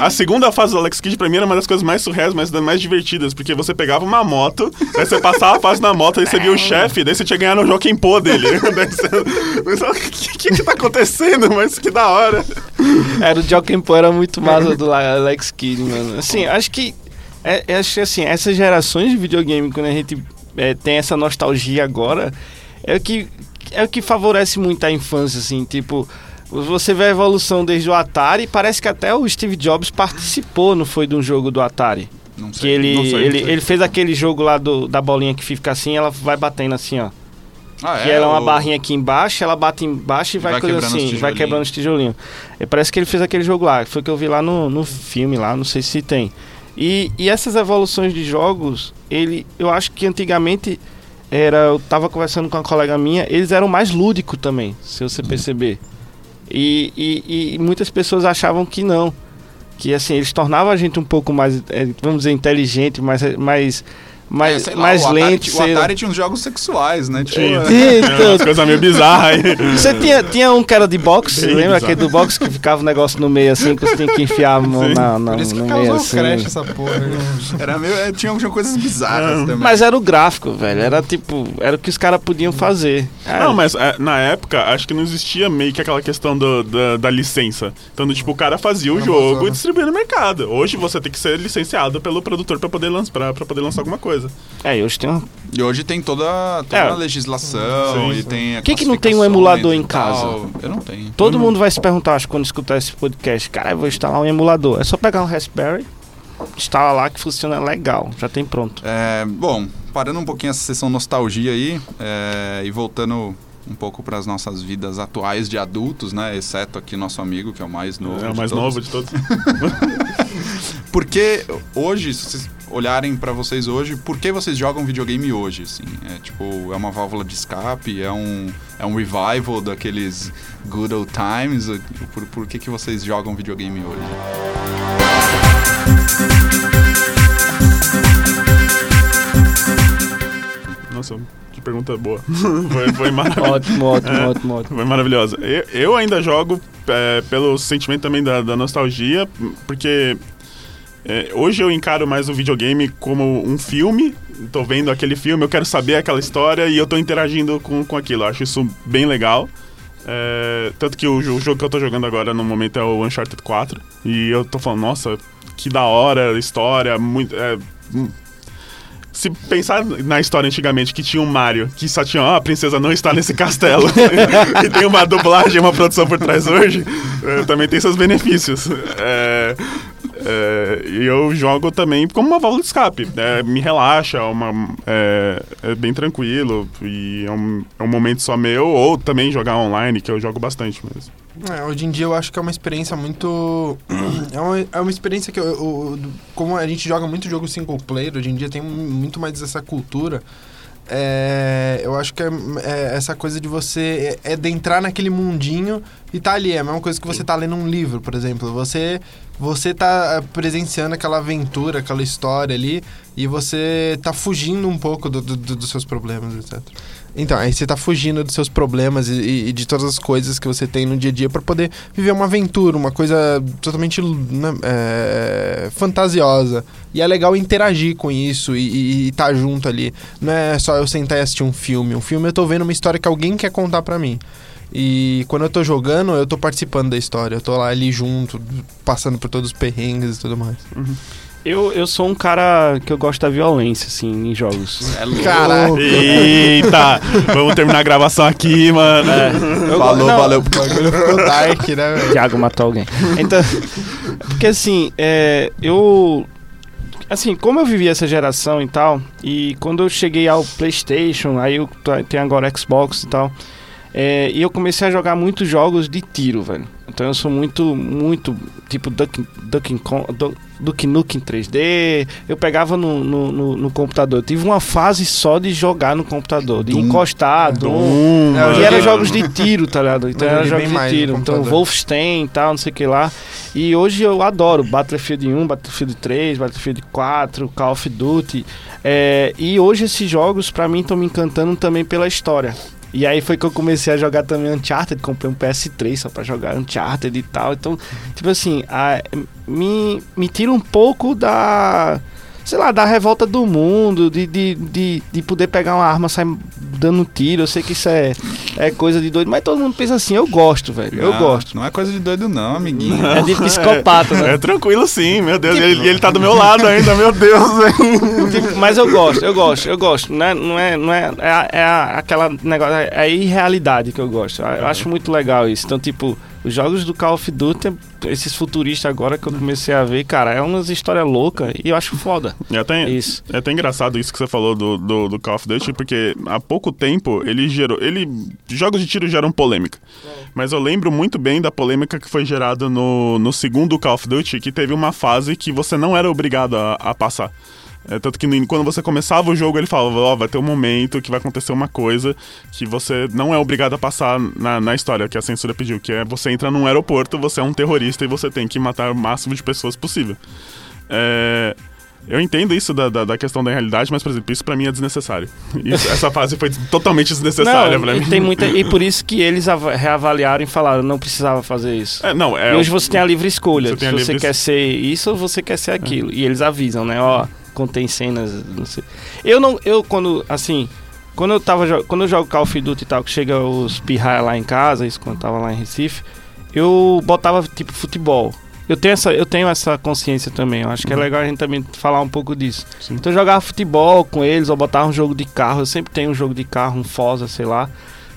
Speaker 3: A segunda fase do Alex Kidd pra mim era uma das coisas mais surreais, mas das mais divertidas, porque você pegava uma moto, aí você passava a fase na moto, aí você via o chefe, daí você tinha que ganhar no Joaquim Pô dele. Daí você- O que, que que tá acontecendo? Mas que da hora.
Speaker 2: Era o Joaquim Pô era muito massa do Alex Kidd, mano. Assim, acho que. É, é, acho que assim, essas gerações de videogame, quando a gente é, tem essa nostalgia agora, é o que. É o que favorece muito a infância, assim, tipo. Você vê a evolução desde o Atari, parece que até o Steve Jobs participou, não foi, de um jogo do Atari.
Speaker 1: Não
Speaker 2: Que
Speaker 1: sei.
Speaker 2: ele,
Speaker 3: não sei, não
Speaker 2: ele,
Speaker 3: sei.
Speaker 2: ele fez aquele jogo lá do, da bolinha que fica assim, ela vai batendo assim, ó.
Speaker 1: Ah,
Speaker 2: que ela é uma
Speaker 1: O-
Speaker 2: barrinha aqui embaixo, ela bate embaixo e vai,
Speaker 1: vai quebrando os
Speaker 2: assim, vai
Speaker 1: tijolinhos.
Speaker 2: quebrando os tijolinhos. E parece que ele fez aquele jogo lá, foi que eu vi lá no, no filme lá, não sei se tem. E, e essas evoluções de jogos, ele, eu acho que antigamente era, eu tava conversando com uma colega minha, eles eram mais lúdicos também, se você perceber. E, e, e muitas pessoas achavam que não. Que assim, eles tornavam a gente um pouco mais, eh, vamos dizer, inteligente, mais, mais, mais,
Speaker 1: É, lá,
Speaker 2: mais
Speaker 1: o Atari,
Speaker 2: lento.
Speaker 1: O
Speaker 2: sei lá.
Speaker 1: Atari tinha uns jogos sexuais, né? Tipo,
Speaker 3: Tinha.
Speaker 1: é,
Speaker 2: Então,
Speaker 3: Umas coisas meio bizarras aí.
Speaker 2: você tinha, tinha um que era de boxe,
Speaker 3: Bem
Speaker 2: lembra
Speaker 3: bizarro.
Speaker 2: aquele do boxe que ficava um negócio no meio assim, que você tinha que enfiar a mão
Speaker 3: Sim.
Speaker 2: na, na,
Speaker 4: Por isso que
Speaker 2: no meio
Speaker 4: causou
Speaker 2: assim.
Speaker 4: crash essa porra. né?
Speaker 1: era meio, é, tinha, tinha coisas bizarras
Speaker 3: Não.
Speaker 1: também.
Speaker 2: Mas era o gráfico, velho. Era tipo, era o que os caras podiam fazer. É,
Speaker 3: Não, mas é, na época, acho que não existia meio que aquela questão do- da, da licença. Então, tipo, o cara fazia o jogo e distribuía no mercado. Hoje você tem que ser licenciado pelo produtor pra poder, lançar, pra, pra poder lançar alguma coisa.
Speaker 2: É, e hoje tem um.
Speaker 1: E hoje tem toda, toda
Speaker 2: É.
Speaker 1: a legislação
Speaker 3: Sim,
Speaker 1: e
Speaker 3: sim.
Speaker 1: tem. a
Speaker 2: Quem que não tem um emulador
Speaker 1: e
Speaker 2: em casa?
Speaker 1: Eu não tenho.
Speaker 2: Todo
Speaker 3: Uhum.
Speaker 2: mundo vai se perguntar, acho, quando escutar esse podcast, cara, eu vou instalar um emulador. É só pegar um Raspberry, instala lá que funciona legal, já tem pronto.
Speaker 1: É, bom, parando um pouquinho essa sessão nostalgia aí é, e voltando um pouco para as nossas vidas atuais de adultos, né? Exceto aqui nosso amigo, que é o mais novo.
Speaker 3: é o
Speaker 1: de
Speaker 3: mais
Speaker 1: todos.
Speaker 3: novo de todos.
Speaker 1: Porque hoje, se vocês olharem pra vocês hoje, por que vocês jogam videogame hoje? Assim? É tipo, é uma válvula de escape, é um, é um revival daqueles good old times? Por, por que, que vocês jogam videogame hoje?
Speaker 3: Nossa, que pergunta boa. foi, foi maravilhoso.
Speaker 2: Ótimo, ótimo,
Speaker 3: É.
Speaker 2: ótimo, ótimo.
Speaker 3: Foi maravilhosa. Eu, eu ainda jogo é, pelo sentimento também da, da nostalgia, porque é, hoje eu encaro mais o videogame como um filme. Tô vendo aquele filme, eu quero saber aquela história e eu tô interagindo com, com aquilo. Eu acho isso bem legal. É, tanto que o, o jogo que eu tô jogando agora no momento é o Uncharted 4. E eu tô falando, nossa, que da hora história. Muito, é, hum, se pensar na história antigamente que tinha um Mario, que só tinha, ó, a princesa não está nesse castelo, e tem uma dublagem, uma produção por trás hoje, também tem seus benefícios. É, é, eu jogo também como uma válvula de escape. É, me relaxa, é, uma, é, é bem tranquilo, e é um, é um momento só meu, ou também jogar online, que eu jogo bastante mesmo.
Speaker 4: É, hoje em dia eu acho que é uma experiência muito. É uma, é uma experiência que, eu, eu- como a gente joga muito jogo single player, hoje em dia tem muito mais essa cultura. É, eu acho que é, é essa coisa de você é, é de entrar naquele mundinho e tá ali. É a mesma coisa que você tá lendo um livro, por exemplo. Você você tá eh, presenciando aquela aventura, aquela história ali, e você tá fugindo um pouco do- do- do- dos seus problemas, etc. Então, aí você tá fugindo dos seus problemas e, e- de todas as coisas que você tem no dia a dia pra poder viver uma aventura, uma coisa totalmente né, é, fantasiosa. E é legal interagir com isso e estar tá junto ali. Não é só eu sentar e assistir um filme. Um filme eu tô vendo uma história que alguém quer contar pra mim. E quando eu tô jogando, eu tô participando da história. Eu tô lá ali junto, passando por todos os perrengues e tudo mais.
Speaker 2: Eu, eu sou um cara que eu gosto da violência, assim, em jogos.
Speaker 1: É louco.
Speaker 4: Caraca.
Speaker 3: Eita! Vamos terminar a gravação aqui, mano.
Speaker 2: Eu
Speaker 1: Falou,
Speaker 2: não,
Speaker 1: valeu.
Speaker 4: O bagulho ficou dark, né, velho?
Speaker 2: Thiago matou alguém. Então, porque assim, é, eu. Assim, como eu vivi essa geração e tal, e quando eu cheguei ao PlayStation, aí eu tenho agora Xbox e tal, é, e eu comecei a jogar muitos jogos de tiro, velho. Então eu sou muito, muito, tipo Duck, Duck, Duck, Duke Nukem 3D. Eu pegava no, no, no- no computador. Eu tive uma fase só de jogar no computador, de
Speaker 1: Doom.
Speaker 2: encostar, Doom,
Speaker 3: Doom,
Speaker 4: É, eu
Speaker 2: e
Speaker 4: joguei-
Speaker 2: era jogos de tiro, tá ligado? Então era jogos de tiro. Então. Wolfenstein e tal, não sei o que lá. E hoje eu adoro Battlefield 1, Battlefield 3, Battlefield 4, Call of Duty. É, e hoje esses jogos, pra mim, estão me encantando também pela história. E aí foi que eu comecei a jogar também Uncharted, comprei um PS3 só pra jogar Uncharted e tal. Então, tipo assim, a- me, me tira um pouco da. Sei lá, da revolta do mundo, de, de, de, de poder pegar uma arma e sair dando tiro. Eu sei que isso é. é coisa de doido. Mas todo mundo pensa assim, eu gosto, velho. Eu
Speaker 1: Não,
Speaker 2: gosto.
Speaker 1: Não é coisa de doido, não, amiguinho.
Speaker 2: É de psicopata, né?
Speaker 3: É tranquilo sim, meu Deus. E ele, ele tá do meu lado ainda, meu Deus. velho.
Speaker 2: Tipo, mas eu gosto, eu gosto, eu gosto. Não é, não é, não é, é, é aquela negócio, é a irrealidade que eu gosto. Eu, eu acho muito legal isso. Então, tipo, os jogos do Call of Duty, esses futuristas agora que eu comecei a ver, cara, é umas histórias loucas e eu acho foda.
Speaker 3: É até,
Speaker 2: Isso.
Speaker 3: é até engraçado isso que você falou do, do, do Call of Duty, porque há pouco tempo ele gerou. Ele. Jogos de tiro geram polêmica. Mas eu lembro muito bem da polêmica que foi gerada no, no segundo Call of Duty, que teve uma fase que você não era obrigado a, a passar. É, tanto que no- quando você começava o jogo, ele falava, ó, vai ter um momento que vai acontecer uma coisa que você não é obrigado a passar na, na história, que a censura pediu, que é você entra num aeroporto, você é um terrorista e você tem que matar o máximo de pessoas possível. É, eu entendo isso da, da, da questão da realidade, mas, por exemplo, isso pra mim é desnecessário. Isso- essa fase foi totalmente desnecessária pra
Speaker 2: e
Speaker 3: mim.
Speaker 2: tem muita e por isso que eles ava- reavaliaram e falaram, não precisava fazer isso.
Speaker 3: É, não, é.
Speaker 2: e hoje você tem a livre escolha,
Speaker 3: Você
Speaker 2: se
Speaker 3: a
Speaker 2: você
Speaker 3: livre-
Speaker 2: quer ser isso ou você quer ser aquilo. E eles avisam, né? Ó, contém cenas, não sei. Eu não, eu quando, assim, quando eu tava, quando eu jogo Call of Duty e tal, que chega os pirraia lá em casa, isso quando eu tava lá em Recife, eu botava tipo futebol. Eu tenho essa, eu tenho essa consciência também. Eu acho que é legal a gente também falar um pouco disso.
Speaker 3: Sim.
Speaker 2: Então eu jogava futebol com eles ou botava um jogo de carro. Eu sempre tenho um jogo de carro, um Forza, sei lá.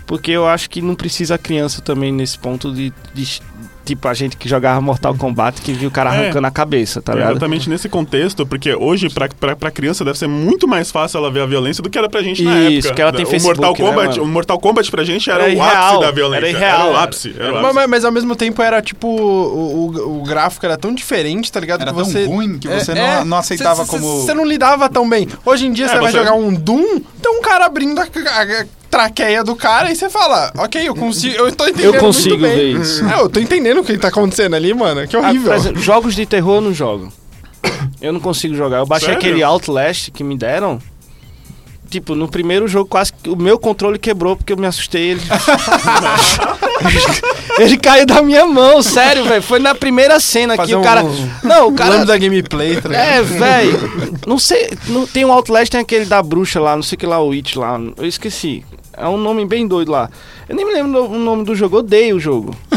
Speaker 2: Porque eu acho que não precisa a criança também nesse ponto de, de- Tipo, a gente que jogava Mortal Kombat que viu o cara
Speaker 3: É.
Speaker 2: arrancando a cabeça, tá
Speaker 3: É
Speaker 2: ligado?
Speaker 3: Exatamente nesse contexto, porque hoje, pra, pra, pra criança, deve ser muito mais fácil ela ver a violência do que era pra gente na
Speaker 2: Isso,
Speaker 3: época.
Speaker 2: que ela tem
Speaker 3: o
Speaker 2: Facebook,
Speaker 3: Mortal
Speaker 2: né,
Speaker 3: Kombat,
Speaker 2: mano?
Speaker 3: O Mortal Kombat pra gente era,
Speaker 2: Era
Speaker 3: o
Speaker 2: irreal,
Speaker 3: ápice da violência.
Speaker 2: era irreal,
Speaker 3: o
Speaker 2: era.
Speaker 3: ápice. Era o
Speaker 4: Mas,
Speaker 3: ápice.
Speaker 4: mas- mas ao mesmo tempo era tipo. O, o, o gráfico era tão diferente, tá ligado?
Speaker 1: Era
Speaker 4: que
Speaker 1: tão
Speaker 4: você.
Speaker 1: ruim que você
Speaker 4: É,
Speaker 1: não,
Speaker 4: é.
Speaker 1: não aceitava
Speaker 4: Cê- cê-
Speaker 1: como...
Speaker 4: Você não lidava tão bem. Hoje em dia
Speaker 3: É,
Speaker 4: você vai jogar um Doom, tem um cara abrindo a, a- a traqueia do cara e você fala, ok, eu consigo. Eu tô entendendo.
Speaker 2: Eu consigo
Speaker 4: muito bem.
Speaker 2: ver isso.
Speaker 4: É, eu tô entendendo o que tá acontecendo ali, mano. Que
Speaker 2: Ah,
Speaker 4: horrível.
Speaker 2: por exemplo, jogos de terror eu não jogo. Eu não consigo jogar. Eu baixei
Speaker 3: Sério?
Speaker 2: aquele Outlast que me deram. Tipo, no primeiro jogo, quase que o meu controle quebrou porque eu me assustei. Ele, ele caiu da minha mão, sério, velho. Foi na primeira cena que
Speaker 4: Fazer
Speaker 2: o cara.
Speaker 4: um-
Speaker 2: Não, o cara.
Speaker 4: Lambda gameplay, tá ligado?
Speaker 2: É, velho. Não sei. Não, tem um Outlast, tem aquele da bruxa lá, não sei o que lá, o It lá. Eu esqueci. É um nome bem doido lá. Eu nem me lembro o nome do jogo, odeio o jogo.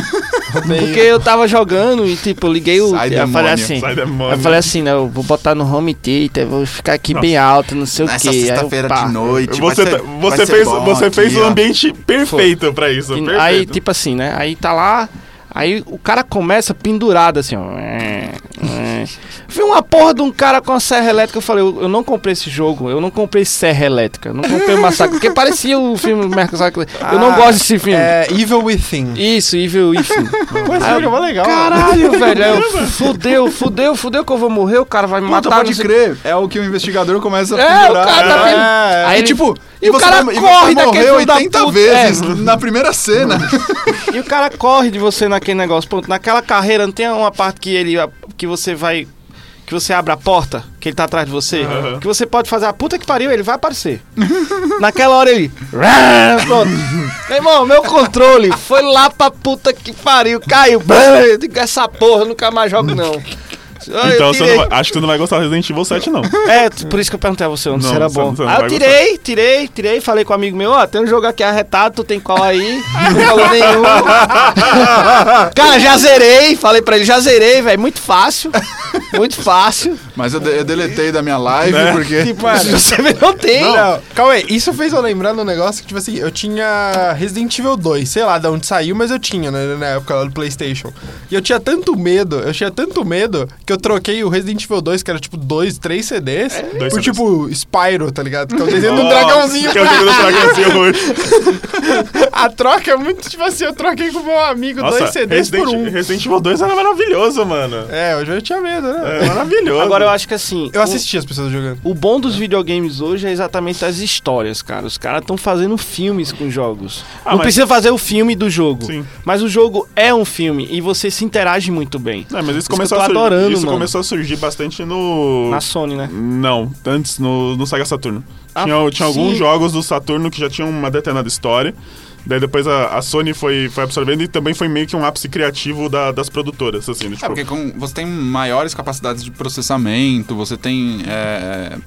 Speaker 2: Porque eu tava jogando e, tipo, eu liguei o.
Speaker 1: Sai
Speaker 2: eu falei
Speaker 1: demônio,
Speaker 2: assim.
Speaker 3: Sai demônio.
Speaker 2: Eu falei assim, né? Eu vou botar no home theater, vou ficar aqui bem alto, não sei o
Speaker 1: Nessa
Speaker 2: quê. Aí eu,
Speaker 1: sexta-feira de noite.
Speaker 3: Você,
Speaker 1: vai ser-
Speaker 3: tá-
Speaker 1: vai
Speaker 3: você
Speaker 1: ser
Speaker 3: fez,
Speaker 1: bom
Speaker 3: você fez
Speaker 1: aqui,
Speaker 3: o
Speaker 1: ó.
Speaker 3: ambiente perfeito pra isso.
Speaker 2: E-
Speaker 3: perfeito.
Speaker 2: Aí, tipo assim, né? Aí tá lá, aí o cara começa pendurado assim, ó. Vi uma porra de um cara com a serra elétrica, eu falei, eu, eu não comprei esse jogo, eu não comprei serra elétrica, eu não comprei o Massacre, porque parecia o filme do Mercosac. Eu não
Speaker 4: Ah,
Speaker 2: gosto desse filme.
Speaker 4: É Evil Within.
Speaker 2: Isso, Evil Within.
Speaker 4: Pô, esse jogo é legal.
Speaker 2: Caralho, velho. Eu, fudeu, fudeu, fudeu que eu vou morrer, o cara vai me
Speaker 1: Puta,
Speaker 2: matar.
Speaker 1: pode crer. É o que o investigador começa a
Speaker 2: É, o cara tá
Speaker 1: É, é.
Speaker 2: Aí ele-
Speaker 1: tipo...
Speaker 2: E o
Speaker 1: você
Speaker 2: cara
Speaker 1: vai- e
Speaker 2: corre
Speaker 1: você
Speaker 2: daquele
Speaker 1: morreu
Speaker 2: filho da
Speaker 1: 80
Speaker 2: puta.
Speaker 1: vezes
Speaker 2: É.
Speaker 1: na primeira cena.
Speaker 2: E o cara corre de você naquele negócio. Pronto, naquela carreira não tem uma parte que ele que você vai que você abre a porta, que ele tá atrás de você, que você pode fazer a puta que pariu, ele vai aparecer. Naquela hora ele pronto. Meu irmão, meu controle foi lá pra puta que pariu, caiu. Essa porra, eu nunca mais jogo não. Ah,
Speaker 3: Então você
Speaker 2: tirei.
Speaker 3: não vai- acho que você não vai gostar do Resident Evil 7, não.
Speaker 2: É, por isso que eu perguntei a você
Speaker 3: Não,
Speaker 2: você era
Speaker 3: você-
Speaker 2: bom.
Speaker 3: você não
Speaker 2: Aí eu
Speaker 3: vai
Speaker 2: tirei, tirei, tirei, falei com um amigo meu, ó, tem um jogo aqui arretado, tu tem qual aí? Não falou nenhum. Cara, já zerei, falei pra ele, já zerei, velho, muito fácil, muito fácil.
Speaker 1: Mas eu, de- eu deletei da minha live
Speaker 3: Né?
Speaker 1: porque...
Speaker 2: Tipo, se você não tem.
Speaker 4: Não, calma aí, isso fez eu lembrar de um negócio que, tipo assim, eu tinha Resident Evil 2, sei lá de onde saiu, mas eu tinha né, na época lá do PlayStation. E eu tinha tanto medo, eu tinha tanto medo que eu troquei o Resident Evil 2, que era tipo dois, três CDs,
Speaker 3: Dois
Speaker 4: por
Speaker 3: CDs.
Speaker 4: tipo Spyro, tá ligado? Que é o desenho do dragãozinho.
Speaker 3: Que é o desenho do dragãozinho hoje.
Speaker 4: A troca é muito, tipo assim, eu troquei com meu amigo
Speaker 3: Nossa,
Speaker 4: dois CDs
Speaker 3: Resident,
Speaker 4: por um.
Speaker 3: Resident Evil 2 era maravilhoso, mano.
Speaker 4: É, hoje eu tinha medo, né?
Speaker 3: É maravilhoso.
Speaker 2: Agora eu acho que assim.
Speaker 4: Eu
Speaker 2: o-
Speaker 4: assisti as pessoas jogando.
Speaker 2: O bom dos videogames hoje é exatamente as histórias, cara. Os caras estão fazendo filmes com jogos.
Speaker 3: Ah,
Speaker 2: não
Speaker 3: mas-
Speaker 2: precisa fazer o filme do jogo.
Speaker 3: Sim.
Speaker 2: Mas o jogo é um filme e você se interage muito bem.
Speaker 3: É, mas isso,
Speaker 2: Isso
Speaker 3: começou, a surgir,
Speaker 2: adorando,
Speaker 3: isso
Speaker 2: mano.
Speaker 3: começou a surgir bastante no.
Speaker 2: Na Sony, né?
Speaker 3: Não, antes no, no Sega Saturno.
Speaker 2: Ah,
Speaker 3: tinha tinha alguns jogos do Saturno que já tinham uma determinada história. Daí depois a, a Sony foi, foi absorvendo e também foi meio que um ápice criativo da- das produtoras, assim,
Speaker 1: É,
Speaker 3: tipo,
Speaker 1: porque com- você tem maiores capacidades de processamento, você tem é,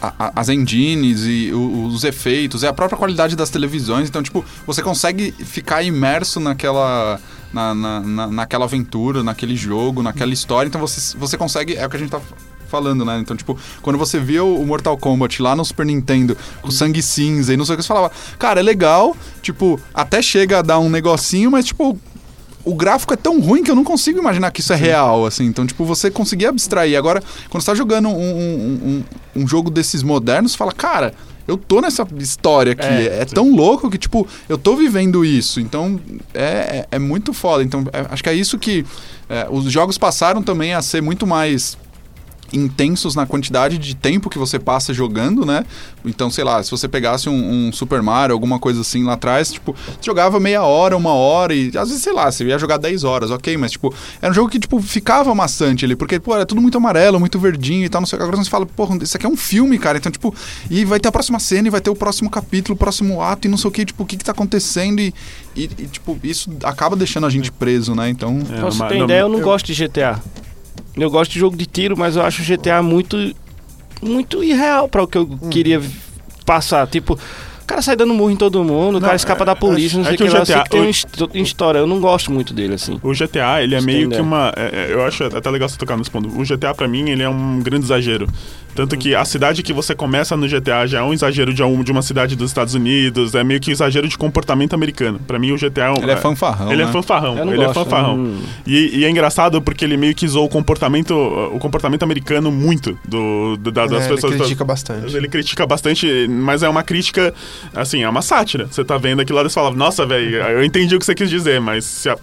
Speaker 1: a- a- as engines e o- os efeitos, é a própria qualidade das televisões. Então, tipo, você consegue ficar imerso naquela. Na, na, na- naquela aventura, naquele jogo, naquela história. Então você, você consegue. É o que a gente tá falando, né? Então, tipo, quando você via o Mortal Kombat lá no Super Nintendo, com sangue cinza e não sei o que, você falava, cara, é legal, tipo, até chega a dar um negocinho, mas, tipo, o gráfico é tão ruim que eu não consigo imaginar que isso é real, assim. Então, tipo, você conseguir abstrair. Agora, quando você tá jogando um, um, um- um jogo desses modernos, você fala, cara, eu tô nessa história aqui. É,
Speaker 2: É,
Speaker 1: tão louco que, tipo, eu tô vivendo isso. Então, é, é, é muito foda. Então, é- acho que é isso que. é, os jogos passaram também a ser muito mais intensos na quantidade de tempo que você passa jogando, né? Então, sei lá, se você pegasse um, um Super Mario, alguma coisa assim lá atrás, tipo, você jogava meia hora, uma hora e às vezes, sei lá, você ia jogar 10 horas, ok, mas tipo, era um jogo que, tipo, ficava maçante ali, porque, pô, era tudo muito amarelo, muito verdinho e tal, não sei o que. Agora você fala, porra, isso aqui é um filme, cara, então, tipo, e vai ter a próxima cena e vai ter o próximo capítulo, o próximo ato e não sei o que, tipo, o que que tá acontecendo e, e, e, tipo, isso acaba deixando a gente preso, né? Então,
Speaker 3: É,
Speaker 2: Pra você
Speaker 3: não-
Speaker 2: ideia, eu não
Speaker 3: eu-
Speaker 2: gosto de GTA. Eu gosto de jogo de tiro, mas eu acho o GTA muito muito irreal para o que eu
Speaker 3: Hum.
Speaker 2: queria passar. Tipo, o cara sai dando murro em todo mundo, o cara
Speaker 3: Não,
Speaker 2: escapa
Speaker 3: é-
Speaker 2: da polícia,
Speaker 3: é-
Speaker 2: não sei
Speaker 3: é
Speaker 2: o
Speaker 3: que
Speaker 2: que,
Speaker 3: o
Speaker 2: lá. Eu sei
Speaker 3: GTA
Speaker 2: que tem
Speaker 3: o-
Speaker 2: história, eu não gosto muito dele, assim.
Speaker 3: O GTA, ele é meio que uma. é- é- eu acho até legal você tocar nesse ponto. O GTA, pra mim, ele é um grande exagero. Tanto que a cidade que você começa no GTA já é um exagero de, um- de uma cidade dos Estados Unidos, é meio que um exagero de comportamento americano. Pra mim, o GTA é um.
Speaker 1: ele é fanfarrão,
Speaker 3: Ele
Speaker 1: né?
Speaker 3: é fanfarrão, ele
Speaker 2: gosto,
Speaker 3: é fanfarrão. E, e é engraçado porque ele meio que zoou o comportamento, o comportamento americano muito do, do- da- das
Speaker 4: É,
Speaker 3: pessoas.
Speaker 4: Ele critica bastante.
Speaker 3: Ele critica bastante, mas é uma crítica, assim, é uma sátira. Você tá vendo aquilo lá e você fala, nossa, velho, eu entendi o que você quis dizer, mas se a-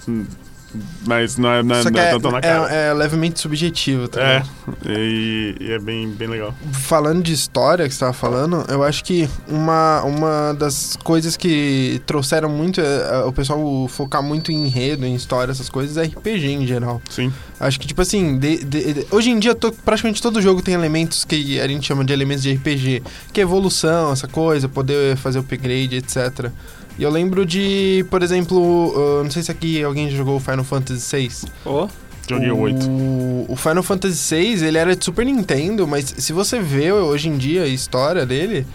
Speaker 3: mas não é, não é, não é
Speaker 4: é,
Speaker 3: tanto na cara.
Speaker 4: é- é levemente subjetivo, tá
Speaker 3: É, e, e é bem, bem legal.
Speaker 4: Falando de história que você tava falando, eu acho que uma, uma das coisas que trouxeram muito é, é, o pessoal focar muito em enredo, em história, essas coisas, é RPG em geral.
Speaker 3: Sim.
Speaker 4: Acho que, tipo assim, de- de- de- hoje em dia to- praticamente todo jogo tem elementos que a gente chama de elementos de RPG, que é evolução, essa coisa, poder fazer upgrade, etc. E eu lembro de, por exemplo, uh, não sei se aqui alguém jogou Final Fantasy VI.
Speaker 2: Ó,
Speaker 3: Joguei o 8.
Speaker 4: O, Final Fantasy VI, ele era de Super Nintendo, mas se você vê hoje em dia a história dele,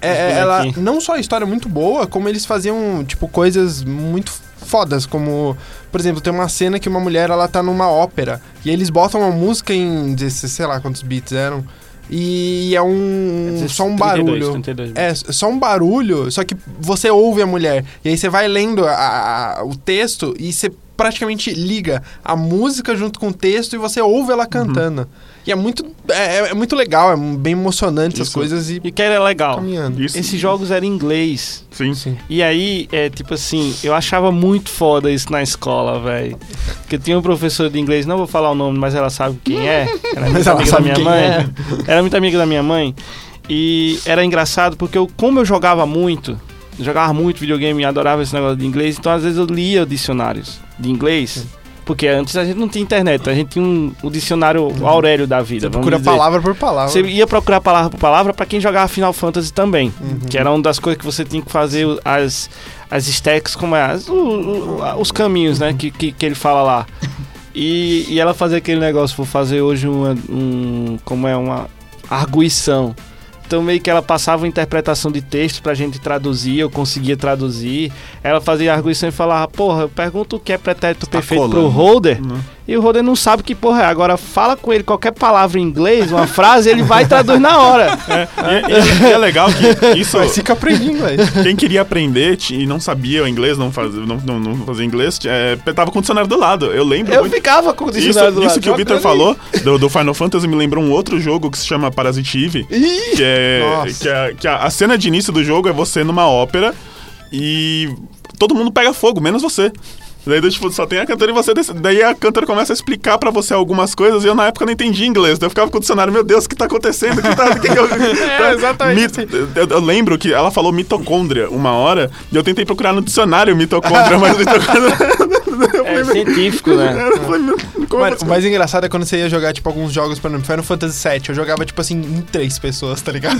Speaker 4: é, é- ela não só a história é muito boa, como eles faziam, tipo, coisas muito fodas, como, por exemplo, tem uma cena que uma mulher, ela tá numa ópera, e eles botam uma música em, sei lá quantos bits eram, e é um, só um
Speaker 2: 32,
Speaker 4: barulho.
Speaker 2: 32.
Speaker 4: É, só um barulho, só que você ouve a mulher. E aí você vai lendo a- a- o texto e você praticamente liga a música junto com o texto e você ouve ela cantando. E é muito, é, é muito legal, é bem emocionante essas
Speaker 3: Isso.
Speaker 4: coisas e
Speaker 2: E que era legal.
Speaker 4: caminhando.
Speaker 3: Isso,
Speaker 2: Esses jogos eram em inglês.
Speaker 3: sim.
Speaker 4: Sim.
Speaker 2: E aí, é tipo assim, eu achava muito foda isso na escola, velho. Porque tinha um professor de inglês, não vou falar o nome, mas ela sabe quem é. Era muito
Speaker 4: Mas ela
Speaker 2: amiga
Speaker 4: sabe
Speaker 2: da minha mãe.
Speaker 4: é.
Speaker 2: Era muito amiga da minha mãe. E era engraçado porque eu, como eu jogava muito, jogava muito videogame e adorava esse negócio de inglês, então às vezes eu lia dicionários de inglês. Porque antes a gente não tinha internet, a gente tinha um, o dicionário Aurélio da vida.
Speaker 4: Você procura
Speaker 2: dizer.
Speaker 4: palavra por palavra.
Speaker 2: Você ia procurar palavra por palavra pra quem jogava Final Fantasy também.
Speaker 4: Uhum.
Speaker 2: Que era uma das coisas que você tinha que fazer as, as stacks, como é, as- o- o- os caminhos, né? Que, que, que ele fala lá. E, e ela fazia aquele negócio, vou fazer hoje uma, um, como é, uma arguição. Então meio que ela passava uma interpretação de texto pra gente traduzir, eu conseguia traduzir. Ela fazia arguição e falava, porra, eu pergunto o que é pretérito
Speaker 1: Tá
Speaker 2: perfeito pro holder.
Speaker 3: Uhum.
Speaker 2: E o Roder não sabe que porra é. Agora fala com ele qualquer palavra em inglês, uma frase, ele vai e traduz na hora.
Speaker 3: E, e- e é legal que isso.
Speaker 4: Mas fica aprendendo inglês.
Speaker 3: Quem queria aprender e não sabia o inglês, não fazia, não, não, não fazia inglês, é, tava com o dicionário do lado. Eu lembro
Speaker 2: Eu
Speaker 3: muito.
Speaker 2: ficava com o
Speaker 3: Isso,
Speaker 2: dicionário do
Speaker 3: isso
Speaker 2: lado,
Speaker 3: que o Victor falou do, do Final Fantasy me lembrou um outro jogo que se chama Parasite Eve.
Speaker 2: Ih!
Speaker 3: Que é. Que, a, que a, a cena de início do jogo é você numa ópera e todo mundo pega fogo, menos você. Daí, tipo, só tem a cantora e você. Daí a cantora começa a explicar pra você algumas coisas e eu na época não entendi inglês. Daí eu ficava com o dicionário, meu Deus, o que tá acontecendo? O que tá, que que eu...
Speaker 4: É, exatamente
Speaker 3: Mit- eu, eu lembro que ela falou mitocôndria uma hora e eu tentei procurar no dicionário mitocôndria, mas mitocôndria. eu
Speaker 2: É científico, né?
Speaker 4: Mano,
Speaker 3: assim?
Speaker 4: o mais engraçado é quando você ia jogar, tipo, alguns jogos, por exemplo, Final Fantasy VII, eu jogava, tipo assim, em três pessoas, tá ligado?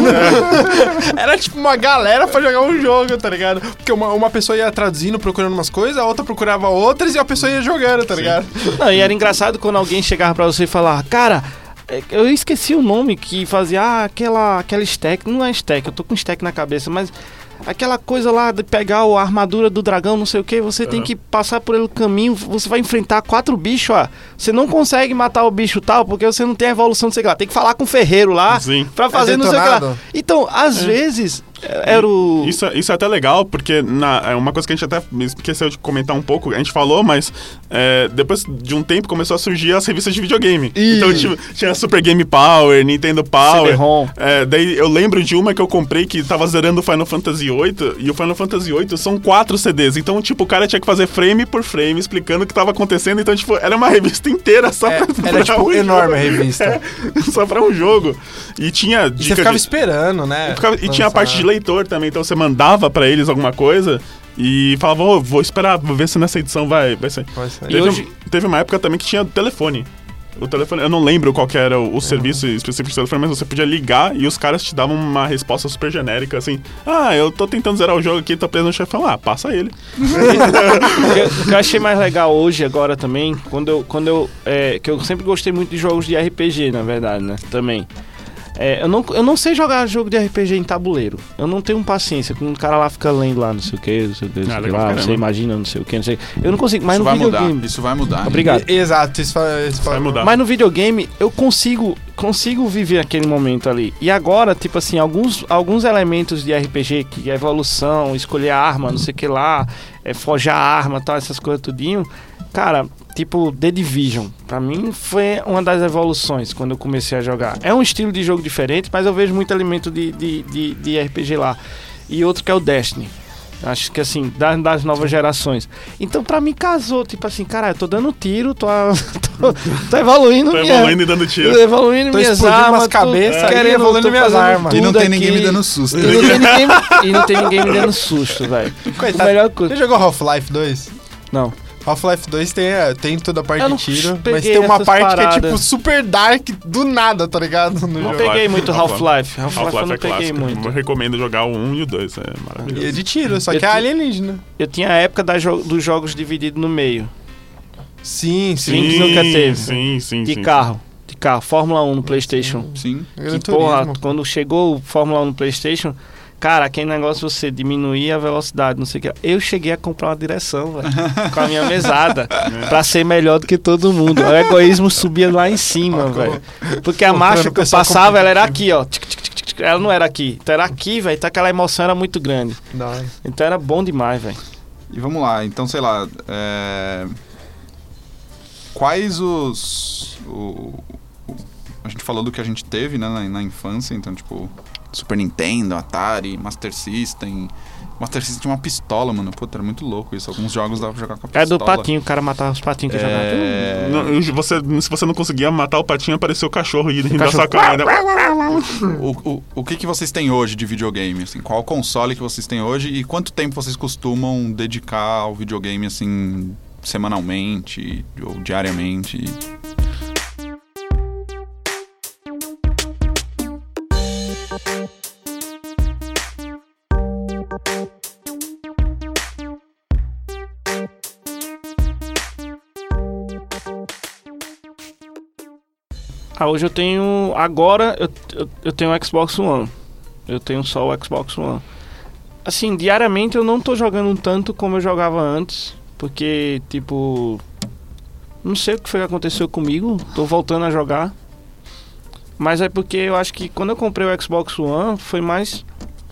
Speaker 4: Era, tipo, uma galera pra jogar um jogo, tá ligado? Porque uma, uma pessoa ia traduzindo, procurando umas coisas, a outra procurava outras e a pessoa ia jogando, tá ligado?
Speaker 2: Não, e era engraçado quando alguém chegava pra você e falava, cara, é, Eu esqueci o nome que fazia ah, aquela, aquela stack. Não é stack, eu tô com stack na cabeça, mas aquela coisa lá de pegar a armadura do dragão, não sei o que, você tem
Speaker 3: Aham.
Speaker 2: que passar por ele caminho, você vai enfrentar quatro bichos, ó. Você não consegue matar o bicho tal, porque você não tem a evolução, não sei o que lá. Tem que falar com o ferreiro lá
Speaker 3: Sim.
Speaker 2: pra fazer não sei o que lá. Então, às vezes, era o.
Speaker 3: Isso, isso é até legal, porque na, é uma coisa que a gente até esqueceu de comentar um pouco, a gente falou, mas é, depois de um tempo começou a surgir as revistas de videogame. Então tipo, tinha Super Game Power, Nintendo Power. É, daí eu lembro de uma que eu comprei que tava zerando o Final Fantasy VIII, e o Final Fantasy VIII são quatro CDs. Então, tipo, o cara tinha que fazer frame por frame, explicando o que tava acontecendo. Então, tipo, era uma revista inteira só
Speaker 4: É,
Speaker 3: pra
Speaker 4: era
Speaker 3: pra
Speaker 4: tipo
Speaker 3: um
Speaker 4: enorme a
Speaker 3: jogo.
Speaker 4: revista.
Speaker 3: É, só pra um jogo. E tinha
Speaker 4: E você ficava
Speaker 3: de...
Speaker 4: esperando, né?
Speaker 3: E, ficava- e tinha a parte de leitor também, então você mandava pra eles alguma coisa e falava, "Ô, vou esperar, vou ver se nessa edição vai, vai ser.
Speaker 4: Vai sair.
Speaker 3: Teve,
Speaker 2: hoje-
Speaker 3: teve uma época também que tinha telefone. O telefone, eu não lembro qual que era o, o serviço específico de telefone, mas você podia ligar e os caras te davam uma resposta super genérica, assim: Ah, eu tô tentando zerar o jogo aqui, tô preso no chefão. Ah, passa ele.
Speaker 2: O que- o que eu achei mais legal hoje, agora também, quando eu. Quando eu é, que eu sempre gostei muito de jogos de RPG, na verdade, né? Também. É, eu, não, eu não sei jogar jogo de RPG em tabuleiro. Eu não tenho paciência. Quando o cara lá fica lendo lá, não sei o que, não sei o que, não sei
Speaker 3: Ah,
Speaker 2: o que lá, você imagina, não sei o que, não sei. Eu não consigo, mas
Speaker 1: isso
Speaker 2: no
Speaker 1: vai mudar.
Speaker 2: videogame.
Speaker 1: Isso vai mudar.
Speaker 2: Obrigado.
Speaker 4: E- Exato, isso faz, isso
Speaker 3: Vai mudar.
Speaker 2: Mas no videogame eu consigo consigo viver aquele momento ali. E agora, tipo assim, alguns, alguns elementos de RPG, que é evolução, escolher a arma, não sei o que lá, é, forjar a arma, tal, essas coisas tudinho. Cara, tipo The Division, pra mim foi uma das evoluções quando eu comecei a jogar. É um estilo de jogo diferente, mas eu vejo muito elemento de, de, de, de RPG lá. E outro que é o Destiny. Acho que assim, das, das novas gerações. Então, pra mim, casou. Tipo assim, cara, eu tô dando tiro, tô, tô, tô evoluindo
Speaker 3: Tô
Speaker 2: minha-
Speaker 3: evoluindo e dando tiro.
Speaker 2: evoluindo
Speaker 4: Tô
Speaker 2: minhas armas, tô
Speaker 4: cabeças aí,
Speaker 2: querendo,
Speaker 4: evoluindo
Speaker 2: tô
Speaker 4: minhas armas.
Speaker 1: E não tem ninguém
Speaker 2: aqui.
Speaker 1: me dando susto.
Speaker 2: E não tem ninguém, e não tem ninguém me dando susto, velho.
Speaker 4: Coitado.
Speaker 2: melhor coisa.
Speaker 4: Você jogou Half-Life 2?
Speaker 2: Não.
Speaker 4: Half-Life 2 tem, é, tem toda a parte de tiro, mas tem uma parte que é
Speaker 2: paradas.
Speaker 4: tipo super dark do nada, tá ligado? No
Speaker 2: Não
Speaker 4: jogo.
Speaker 2: peguei muito
Speaker 3: Half-Life.
Speaker 2: Half-Life. Half-Life eu
Speaker 3: Half-Life
Speaker 2: não
Speaker 3: é
Speaker 2: peguei
Speaker 3: clássico.
Speaker 2: muito.
Speaker 3: Eu recomendo jogar o 1 e o 2, é maravilhoso.
Speaker 4: E é de tiro, só
Speaker 2: Eu
Speaker 4: que é alienígena.
Speaker 2: Eu tinha a época jo- dos jogos divididos no meio.
Speaker 4: Sim, sim.
Speaker 2: Link nunca teve.
Speaker 3: Sim, sim,
Speaker 2: De
Speaker 3: sim.
Speaker 2: carro. De carro. Fórmula 1 no Playstation.
Speaker 1: Sim.
Speaker 2: Que porra, quando chegou o Fórmula 1 no Playstation, cara, aquele negócio de você diminuir a velocidade, não sei o que. Eu cheguei a comprar uma direção, velho, com a minha mesada, pra ser melhor do que todo mundo. O egoísmo subia lá em cima, velho. Porque a marcha que eu passava, ela era aqui, ó. Tic, tic, tic. Ela não era aqui. Então era aqui, velho. Então aquela emoção era muito grande.
Speaker 4: Hora.
Speaker 2: Então era bom demais, velho.
Speaker 1: E vamos lá, então sei lá. é, Quais os. o- A gente falou do que a gente teve né, na, na infância, então, tipo, Super Nintendo, Atari, Master System. Master System tinha uma pistola, mano. Puta, era muito louco isso. Alguns jogos dava pra jogar com a
Speaker 2: Era
Speaker 1: pistola.
Speaker 2: do patinho, o cara matava os patinhos que
Speaker 1: É...
Speaker 3: Não, eu- você, se você não conseguia matar o patinho, apareceu o cachorro e rindo da
Speaker 2: cachorro.
Speaker 3: sua cara.
Speaker 1: O, o, o que, que vocês têm hoje de videogame? Assim? Qual console que vocês têm hoje e quanto tempo vocês costumam dedicar ao videogame, assim, semanalmente ou diariamente?
Speaker 2: Ah, hoje eu tenho. Agora eu, eu, eu tenho o Xbox One. Eu tenho só o Xbox One. Assim, diariamente eu não tô jogando tanto como eu jogava antes. Porque, tipo. Não sei o que foi que aconteceu comigo. Tô voltando a jogar. Mas é porque eu acho que quando eu comprei o Xbox One foi mais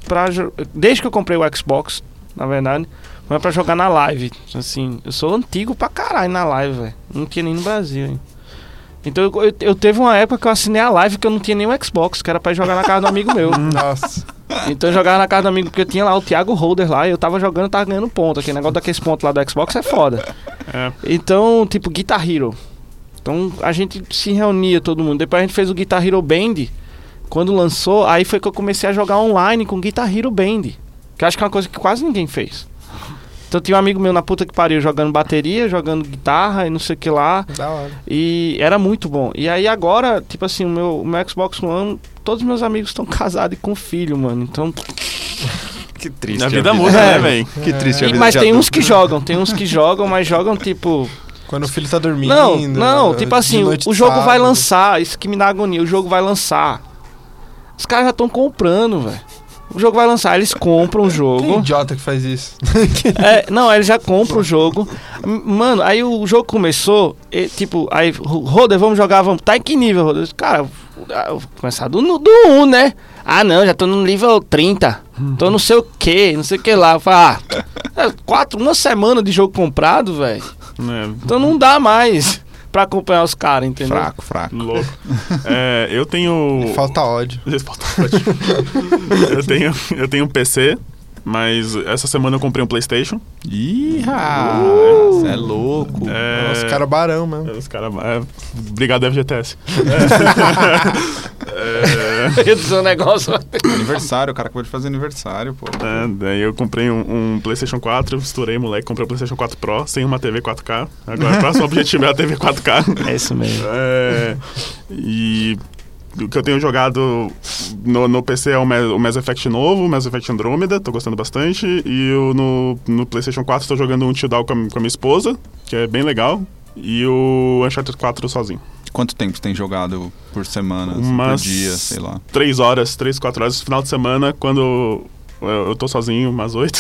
Speaker 2: pra. Desde que eu comprei o Xbox, na verdade, foi pra jogar na live. Assim, eu sou antigo pra caralho na live, velho. Não tinha nem no Brasil, hein. Então eu, eu, eu teve uma época que eu assinei a live que eu não tinha nem o Xbox, que era pra ir jogar na casa do amigo meu.
Speaker 4: Nossa.
Speaker 2: Então eu jogava na casa do amigo, porque eu tinha lá o Thiago Holder lá, e eu tava jogando, tava ganhando ponto. Aquele negócio daqueles pontos lá do Xbox é foda.
Speaker 3: É.
Speaker 2: Então, tipo, Guitar Hero. Então a gente se reunia todo mundo. Depois a gente fez o Guitar Hero Band. Quando lançou, aí foi que eu comecei a jogar online com Guitar Hero Band. Que eu acho que é uma coisa que quase ninguém fez. Então tinha um amigo meu na puta que pariu jogando bateria, jogando guitarra e não sei o que lá.
Speaker 4: Da hora.
Speaker 2: E era muito bom. E aí agora, tipo assim, o meu, o meu Xbox One, todos os meus amigos estão casados e com filho, mano. Então.
Speaker 1: Que triste.
Speaker 3: A vida muda,
Speaker 2: É.
Speaker 3: né, velho?
Speaker 1: Que triste a
Speaker 2: E-
Speaker 1: vida
Speaker 2: mas tem
Speaker 1: adulto.
Speaker 2: uns que jogam, tem uns que jogam, mas jogam tipo.
Speaker 4: Quando o filho tá dormindo.
Speaker 2: Não, não, tipo assim, o jogo vai
Speaker 4: sábado.
Speaker 2: lançar, isso que me dá agonia, o jogo vai lançar. Os caras já estão comprando, velho. O jogo vai lançar, eles compram o jogo.
Speaker 4: idiota que faz isso.
Speaker 2: É, não, eles já compram o jogo. Mano, aí o jogo começou, e, tipo, aí, Ro- Roder, vamos jogar, vamos. Tá em que nível, Roder? Cara, eu vou começar do, do 1, né? Ah, não, já tô no nível 30. Tô não sei o que, não sei o que lá. Eu falo, ah, é quatro, uma semana de jogo comprado, velho.
Speaker 3: Né?
Speaker 2: Então não dá mais pra acompanhar os caras, entendeu?
Speaker 1: Fraco, fraco.
Speaker 3: Louco. É, eu tenho.
Speaker 4: Falta ódio.
Speaker 3: Falta ódio. eu tenho eu tenho um PC, mas essa semana eu comprei um PlayStation.
Speaker 1: Ih, você é louco.
Speaker 3: É,
Speaker 4: Os caras barão mesmo.
Speaker 3: Os caras. É, obrigado, FGTS. É,
Speaker 2: dizer um negócio.
Speaker 1: Aniversário, o cara acabou de fazer aniversário, pô.
Speaker 3: é, daí eu comprei um, um PlayStation 4, estourei, moleque, comprei um PlayStation 4 Pro sem uma TV 4K. Agora o próximo objetivo é a TV 4K.
Speaker 2: É isso mesmo.
Speaker 3: É, e o que eu tenho jogado no, no PC é o, o Mass Effect novo, o Mass Effect Andromeda, tô gostando bastante. E eu no, no PlayStation 4 tô jogando um Dawn com a, com a minha esposa, que é bem legal. E o Uncharted 4 sozinho.
Speaker 1: Quanto tempo você tem jogado por semana, por dia, sei lá?
Speaker 3: Três horas, três, quatro horas, final de semana, quando eu, eu tô sozinho, umas oito.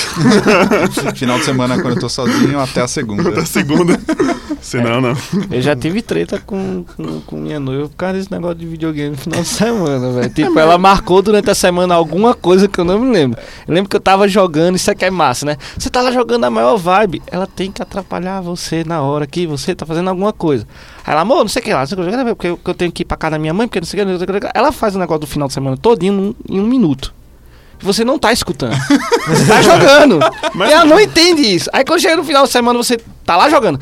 Speaker 1: Final de semana, quando eu tô sozinho, até a segunda.
Speaker 3: da segunda. Senão, não.
Speaker 2: Eu já tive treta com, com, com minha noiva por causa desse negócio de videogame no final de semana, velho. Tipo, ela marcou durante a semana alguma coisa que eu não me lembro. Eu lembro que eu tava jogando, isso aqui é massa, né? Você lá jogando a maior vibe, ela tem que atrapalhar você na hora que você tá fazendo alguma coisa. Aí ela, amor, não sei o que lá, não sei o que lá, porque eu, tenho que ir pra casa da minha mãe, porque não sei o que, não sei o que. Ela faz o negócio do final de semana todinho num- em um minuto. Você não tá escutando. Você tá jogando.
Speaker 3: Mas-
Speaker 2: E ela não entende isso. Aí quando chega no final de semana, você tá lá jogando.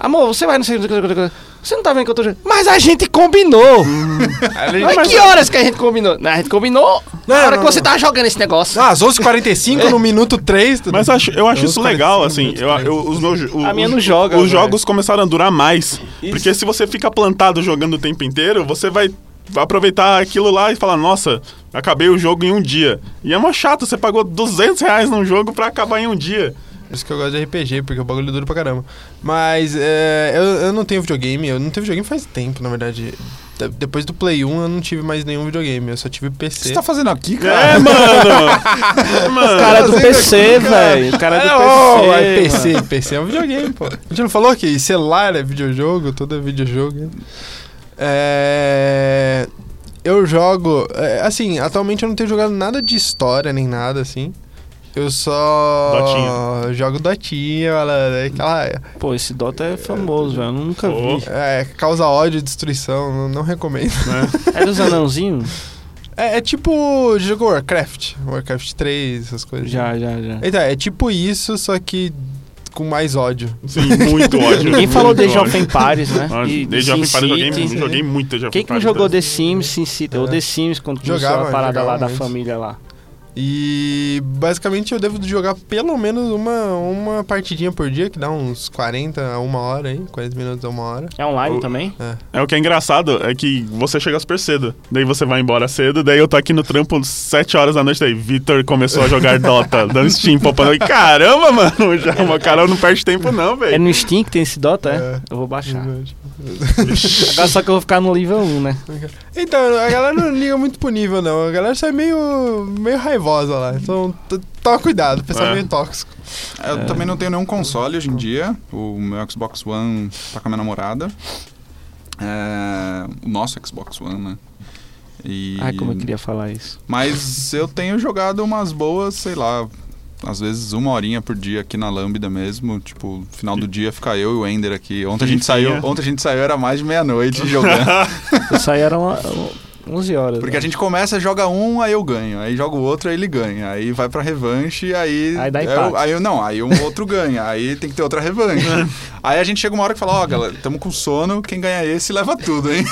Speaker 2: Amor, você vai não sei Você não tá vendo que eu tô jogando? Mas a gente combinou. Mas que horas que a gente combinou? Não, a gente combinou na hora
Speaker 4: não,
Speaker 2: que você
Speaker 4: não.
Speaker 2: tava jogando esse negócio.
Speaker 4: Ah, às 11h45 no minuto 3. Tudo.
Speaker 3: Mas acho, eu acho isso legal,
Speaker 4: 45
Speaker 3: assim. Eu, eu- os, meus- o-
Speaker 2: A minha
Speaker 3: os-
Speaker 2: não joga,
Speaker 3: Os jogos começaram a durar mais.
Speaker 2: Isso.
Speaker 3: Porque se você fica plantado jogando o tempo inteiro, você vai aproveitar aquilo lá e falar, nossa, acabei o jogo em um dia. E é uma chato, você pagou 200 reais num jogo pra acabar em um dia.
Speaker 4: Por isso que eu gosto de RPG, porque o bagulho dura pra caramba. Mas é, eu, eu não tenho videogame, eu não tenho videogame faz tempo, na verdade. De- Depois do Play 1 eu não tive mais nenhum videogame, eu só tive
Speaker 1: O que
Speaker 4: PC.
Speaker 1: você tá fazendo aqui, cara?
Speaker 3: É, mano! mano!
Speaker 2: O cara é do PC, velho. O cara é do
Speaker 4: É,
Speaker 2: PC.
Speaker 4: oh, é
Speaker 2: mano.
Speaker 4: PC, PC é um videogame, pô. A gente não falou que celular é videojogo, tudo é videojogo. É... Eu jogo... é, assim, atualmente eu não tenho jogado nada de história, nem nada, assim. Eu só jogo Dotinha, galera. Aquela...
Speaker 2: Pô, esse Dota é famoso, velho. Eu nunca
Speaker 3: Pô.
Speaker 2: vi.
Speaker 4: É, causa ódio e destruição, não, não recomendo.
Speaker 2: É dos anãozinhos?
Speaker 4: É, é tipo... Jogou Warcraft, Warcraft 3, essas coisas.
Speaker 2: Já, já, já.
Speaker 4: Então, é tipo isso, só que com mais ódio.
Speaker 3: Sim, muito ódio.
Speaker 2: Ninguém falou de Age of
Speaker 3: ódio.
Speaker 2: Empires, né? E
Speaker 3: Age of
Speaker 2: Sin
Speaker 3: Empires eu joguei, joguei muito Age of
Speaker 2: Quem que não jogou The Sims, Sin City? Ou. The Sims, quando começou
Speaker 4: Jogava,
Speaker 2: a parada
Speaker 4: jogava
Speaker 2: lá da família lá.
Speaker 4: E basicamente eu devo jogar pelo menos uma, uma partidinha por dia, que dá uns 40 a uma hora aí, 40 minutos a uma hora.
Speaker 2: É online
Speaker 3: O-
Speaker 2: também?
Speaker 3: É o que é engraçado, é que você chega super cedo. Daí você vai embora cedo, daí eu tô aqui no trampo 7 horas da noite, daí Vitor começou a jogar Dota, dando Steam, popando. E, Caramba, mano, já, o cara não perde tempo não,
Speaker 2: É
Speaker 3: velho.
Speaker 2: no Steam que tem esse Dota, é?
Speaker 4: É.
Speaker 2: Eu vou baixar. Agora só que eu vou ficar no nível 1, né?
Speaker 4: Então, a galera não liga muito pro nível, não. A galera só é meio, meio raivosa lá. Então, toma cuidado, o pessoal é
Speaker 3: É.
Speaker 4: meio tóxico.
Speaker 1: Eu também não tenho nenhum console hoje em dia. O meu Xbox One tá com a minha namorada. É, o nosso Xbox One, né? E...
Speaker 2: Ai, como eu queria falar isso.
Speaker 1: Mas eu tenho jogado umas boas, sei lá, às vezes uma horinha por dia aqui na Lambda mesmo. Tipo, final do dia fica eu e o Ender aqui. Ontem a gente saiu, ontem a gente saiu era mais de meia-noite jogando.
Speaker 2: Isso aí era uma, 11 horas.
Speaker 1: Porque
Speaker 2: né?
Speaker 1: a gente começa, joga um, aí eu ganho. Aí joga o outro, aí ele ganha. Aí vai pra revanche, aí.
Speaker 2: Aí dá
Speaker 1: eu-
Speaker 2: empate.
Speaker 1: aí eu não, aí um outro ganha. Aí tem que ter outra revanche. aí a gente chega uma hora que fala, ó, galera, tamo com sono, quem ganha esse leva tudo, hein?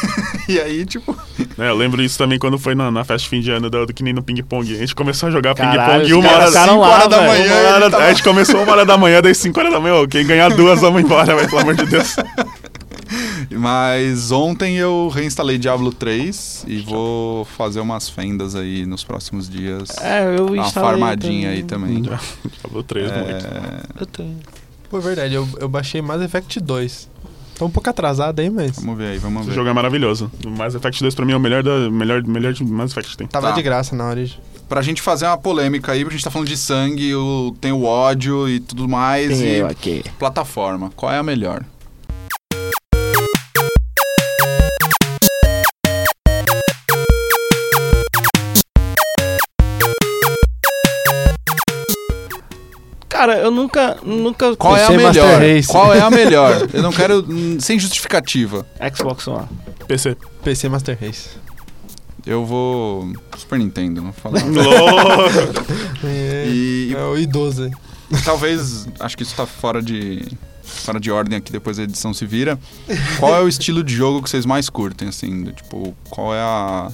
Speaker 1: e aí, tipo.
Speaker 3: É, eu lembro isso também quando foi na, na festa de fim de ano do, do que nem no ping-pong. A gente começou a jogar ping-pong uma hora, cinco
Speaker 2: lá,
Speaker 3: horas da manhã.
Speaker 1: Uma hora da-
Speaker 3: A gente começou uma hora da manhã, daí 5 horas da manhã. Quem ganhar duas, vamos embora, velho, pelo amor de Deus.
Speaker 1: Mas ontem eu reinstalei Diablo 3 e vou fazer umas fendas aí nos próximos dias.
Speaker 2: É, eu
Speaker 1: Dá uma
Speaker 2: instalei
Speaker 1: farmadinha aí também.
Speaker 3: Diablo 3 muito.
Speaker 1: É,
Speaker 2: Eu tenho.
Speaker 4: Pô, é verdade, eu, eu baixei Mass Effect 2. Tá um pouco atrasado aí, mas.
Speaker 1: Vamos ver aí, vamos
Speaker 3: Esse
Speaker 1: ver.
Speaker 3: jogo é maravilhoso. O Mass Effect 2 pra mim é o melhor, da, melhor, melhor de Mass Effect que tem.
Speaker 4: Tava
Speaker 1: Tá.
Speaker 4: de graça na hora. de-
Speaker 1: Pra gente fazer uma polêmica aí, porque a gente tá falando de sangue, o, tem o ódio e tudo mais. e
Speaker 2: aqui.
Speaker 1: plataforma. Qual é a melhor?
Speaker 2: Cara, eu nunca, nunca
Speaker 1: Qual é a
Speaker 4: Master
Speaker 1: melhor?
Speaker 4: Race.
Speaker 1: Qual é a melhor? Eu não quero. hum, sem justificativa.
Speaker 2: Xbox One.
Speaker 3: PC.
Speaker 4: PC Master Race.
Speaker 1: Eu vou. Super Nintendo, não falar.
Speaker 3: Louco!
Speaker 4: É,
Speaker 1: E,
Speaker 4: é o idoso aí.
Speaker 1: e talvez. Acho que isso tá fora de. Fora de ordem aqui, depois a edição se vira. Qual é o estilo de jogo que vocês mais curtem, assim? Tipo, qual é a.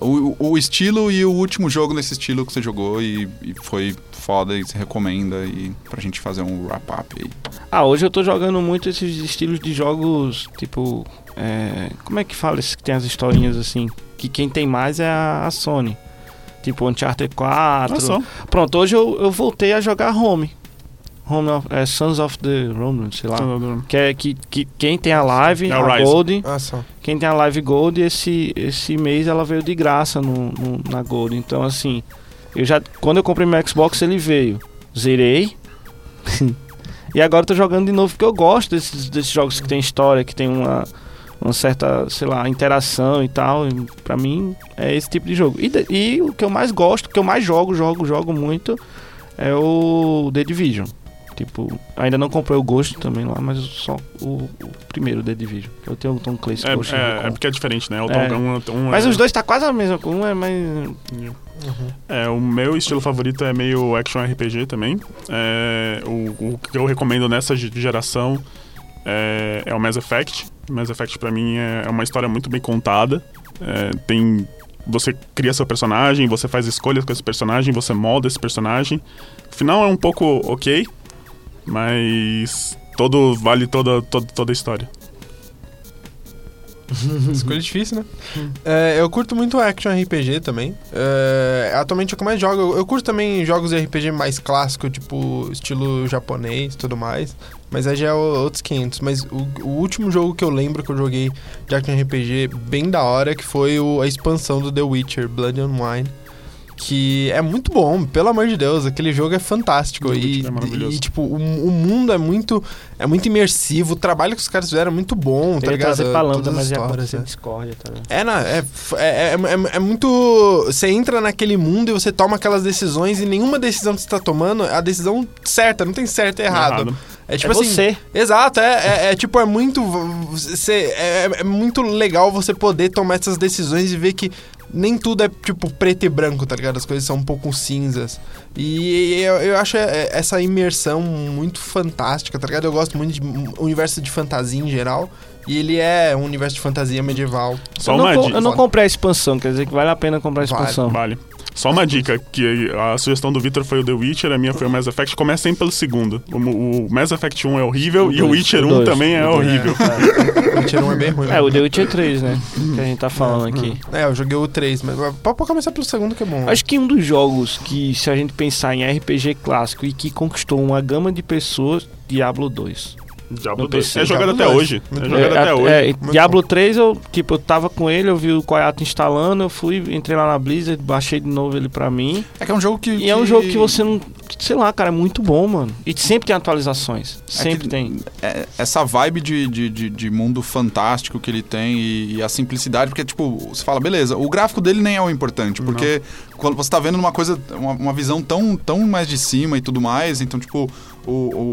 Speaker 1: O, o estilo e o último jogo nesse estilo que você jogou e, e foi foda e você recomenda e pra gente fazer um wrap-up aí.
Speaker 2: Ah, hoje eu tô jogando muito esses estilos de jogos, tipo. é, como é que fala esses que tem as historinhas assim? Que quem tem mais é a, a Sony. Tipo Uncharted 4.
Speaker 3: Olha só.
Speaker 2: Pronto, hoje eu, eu voltei a jogar Home. Home of, é, Sons of the Roman, sei lá. Que é que, que quem tem a live,
Speaker 3: É o
Speaker 2: a
Speaker 3: Rise.
Speaker 2: Gold,
Speaker 4: Ah,
Speaker 2: quem tem a Live Gold, esse, esse mês ela veio de graça no, no- na Gold. Então, assim, eu já quando eu comprei meu Xbox, ele veio. Zerei. e agora eu tô jogando de novo porque eu gosto desses, desses jogos que tem história, que tem uma, uma certa, sei lá, interação e tal. E pra mim, é esse tipo de jogo. E, e o que eu mais gosto, o que eu mais jogo, jogo, jogo muito, é o The Division. Tipo, ainda não comprei o Ghost também lá, mas só o, o primeiro The Division. Que eu tenho o Tom Clancy Ghost
Speaker 3: É, é, é porque é diferente, né? O
Speaker 2: É.
Speaker 3: Tom, um, um
Speaker 2: Mas
Speaker 3: é,
Speaker 2: os dois tá quase a mesma coisa. Um é mais.
Speaker 3: É, o meu estilo favorito é meio action RPG também. É, o, o que eu recomendo nessa ge- geração é, é o Mass Effect. Mass Effect pra mim é, é uma história muito bem contada. É, tem você cria seu personagem, você faz escolhas com esse personagem, você molda esse personagem. O final é um pouco ok, mas todo vale toda, toda, toda a história.
Speaker 4: Escolha difícil, né? É, eu curto muito action RPG também. É, atualmente é o que eu mais jogo. Eu, eu curto também jogos de RPG mais clássico, tipo estilo japonês e tudo mais. Mas aí já é outros 500. Mas o, o último jogo que eu lembro que eu joguei de action RPG bem da hora, que foi o- a expansão do The Witcher, Blood and Wine. Que é muito bom, pelo amor de Deus, aquele jogo é fantástico. E,
Speaker 3: é maravilhoso.
Speaker 4: e, tipo, o, o mundo é muito, é muito imersivo, o trabalho que os caras fizeram é muito bom, tá
Speaker 2: Eu ia
Speaker 4: ligado?
Speaker 2: trazer
Speaker 4: as
Speaker 2: mas ia
Speaker 4: histórias,
Speaker 2: acontecer
Speaker 4: é.
Speaker 2: discórdia, tá?
Speaker 4: É, não, é, é, é, é- é muito. Você entra naquele mundo e você toma aquelas decisões e nenhuma decisão que você tá tomando é a decisão certa, não tem certo e errado. É tipo
Speaker 2: é
Speaker 4: assim.
Speaker 2: você.
Speaker 4: Exato, é, é, é tipo, é muito. Você, é, é muito legal você poder tomar essas decisões e ver que nem tudo é tipo preto e branco, tá ligado? As coisas são um pouco cinzas. E eu, eu acho é, essa imersão muito fantástica, tá ligado? Eu gosto muito de universo de fantasia em geral. E ele é um universo de fantasia medieval.
Speaker 3: Só
Speaker 2: eu, não,
Speaker 3: uma
Speaker 2: co-
Speaker 3: dica.
Speaker 2: eu não comprei a expansão, quer dizer que vale a pena comprar a
Speaker 4: Vale.
Speaker 2: expansão.
Speaker 3: Vale. Só uma dica, que a sugestão do Victor foi o The Witcher, a minha foi o Mass Effect. Começa sempre pelo segundo. O, o Mass Effect 1 é horrível
Speaker 2: O
Speaker 3: e o
Speaker 2: dois,
Speaker 3: Witcher
Speaker 2: o
Speaker 3: 1
Speaker 2: dois,
Speaker 3: também é
Speaker 2: o dois.
Speaker 3: horrível.
Speaker 4: O Witcher 1 é bem ruim.
Speaker 2: É, o The Witcher 3, né? Que a gente tá falando aqui.
Speaker 4: É, eu joguei o 3, mas pode pode começar pelo segundo que é bom.
Speaker 2: Acho que um dos jogos que, se a gente pensar em RPG clássico e que conquistou uma gama de pessoas, Diablo 2.
Speaker 3: Diablo
Speaker 2: No
Speaker 3: 2.
Speaker 2: PC.
Speaker 3: É jogado
Speaker 4: Diablo
Speaker 3: até
Speaker 4: 2.
Speaker 3: hoje.
Speaker 4: Muito
Speaker 3: É jogado
Speaker 2: É,
Speaker 3: até hoje.
Speaker 2: é, Diablo 3, eu, tipo, eu tava com ele, eu vi o Koyato instalando, eu fui, entrei lá na Blizzard, baixei de novo ele pra mim.
Speaker 1: É que é um jogo que.
Speaker 2: E é um jogo que você não. Sei lá, cara, é muito bom, mano. E sempre tem atualizações. Sempre
Speaker 1: que-
Speaker 2: tem.
Speaker 1: é, essa vibe de, de, de, de mundo fantástico que ele tem e, e a simplicidade, porque, tipo, você fala, beleza, o gráfico dele nem é o importante, porque quando você tá vendo uma coisa, uma, uma visão tão, tão mais de cima e tudo mais, então, tipo, o,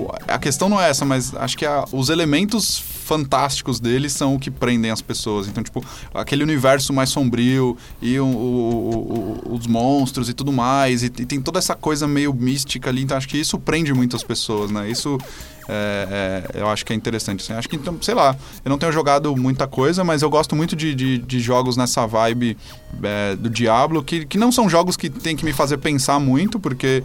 Speaker 1: o- a questão não é essa, mas acho que a- os elementos fantásticos dele são o que prendem as pessoas. Então, tipo, aquele universo mais sombrio e o- o- os monstros e tudo mais, e, e tem toda essa coisa meio mística ali, então acho que isso prende muitas pessoas, né? Isso é, é, eu acho que é interessante. assim. Acho que, então, sei lá, eu não tenho jogado muita coisa, mas eu gosto muito de, de, de jogos nessa vibe é, do Diablo, que, que não são jogos que tem que me fazer pensar muito, porque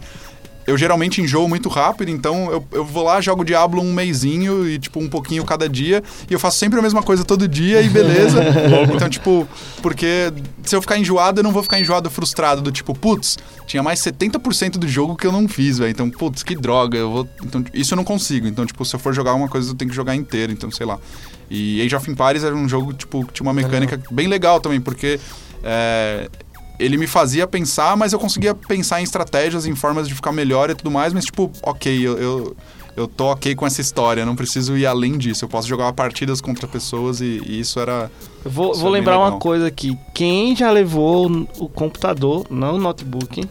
Speaker 1: eu geralmente enjoo muito rápido, então eu, eu vou lá, jogo Diablo um mêsinho e, tipo, um pouquinho cada dia, e eu faço sempre a mesma coisa todo dia e beleza. então, tipo, porque se eu ficar enjoado, eu não vou ficar enjoado frustrado, do tipo, putz, tinha mais 70% do jogo que eu não fiz, velho. Então, putz, que droga, eu vou. Então, isso eu não consigo. Então, tipo, se eu for jogar uma coisa, eu tenho que jogar inteiro, então, sei lá. E Age of Empires era um jogo, tipo, que tinha uma mecânica bem legal também, porque. é, ele me fazia pensar, mas eu conseguia pensar em estratégias, em formas de ficar melhor e tudo mais, mas tipo, ok, eu, eu, eu tô ok com essa história, não preciso ir além disso. Eu posso jogar partidas contra pessoas e, e isso era.
Speaker 2: Eu vou, vou lembrar uma coisa aqui. Quem já levou o computador, não o notebook,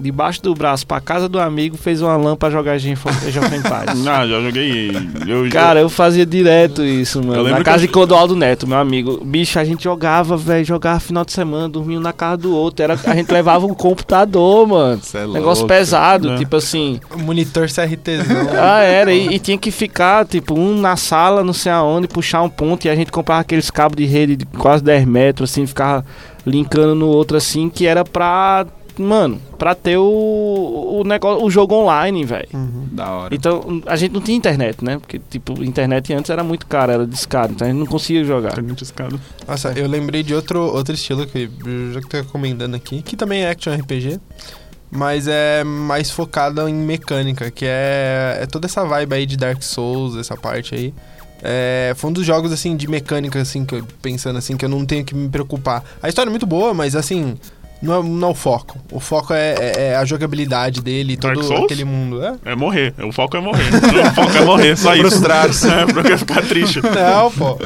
Speaker 2: debaixo do braço pra casa do amigo, fez uma lã pra jogar of Empires?
Speaker 3: Ah, já joguei. Eu,
Speaker 2: Cara, eu fazia direto isso, mano. Na casa
Speaker 3: eu-
Speaker 2: de Clodoaldo Neto, meu amigo. Bicho, a gente jogava, velho, jogava final de semana, dormia um na casa do outro. Era, a gente levava um computador, mano.
Speaker 1: Isso é
Speaker 2: Negócio
Speaker 1: louco.
Speaker 2: pesado,
Speaker 3: É.
Speaker 2: tipo assim.
Speaker 4: Monitor CRTzão.
Speaker 2: Ah, era. E, e tinha que ficar, tipo, um na sala, não sei aonde, puxar um ponto. E a gente comprava aqueles cabos de rede de quase 10 metros, assim, ficava linkando no outro, assim, que era pra. Mano, pra ter o, o, negócio, o jogo online, velho.
Speaker 1: Da hora.
Speaker 2: Então, a gente não tinha internet, né? Porque, tipo, internet antes era muito cara, era discado, então a gente não conseguia jogar.
Speaker 3: Tá muito escado.
Speaker 4: Nossa, eu lembrei de outro, outro estilo que eu já que tô recomendando aqui, que também é action RPG, mas é mais focado em mecânica, que é, é toda essa vibe aí de Dark Souls, essa parte aí. É, foi um dos jogos, assim, de mecânica, assim, que eu, pensando assim, que eu não tenho que me preocupar. A história é muito boa, mas, assim, não é, não é o foco. O foco é, é- é a jogabilidade dele,
Speaker 3: Dark
Speaker 4: todo
Speaker 3: Souls?
Speaker 4: aquele mundo. É?
Speaker 3: É morrer. O foco é morrer. o foco é morrer, só isso.
Speaker 1: Frustrar-se.
Speaker 3: É, pra ficar triste.
Speaker 4: Não, pô.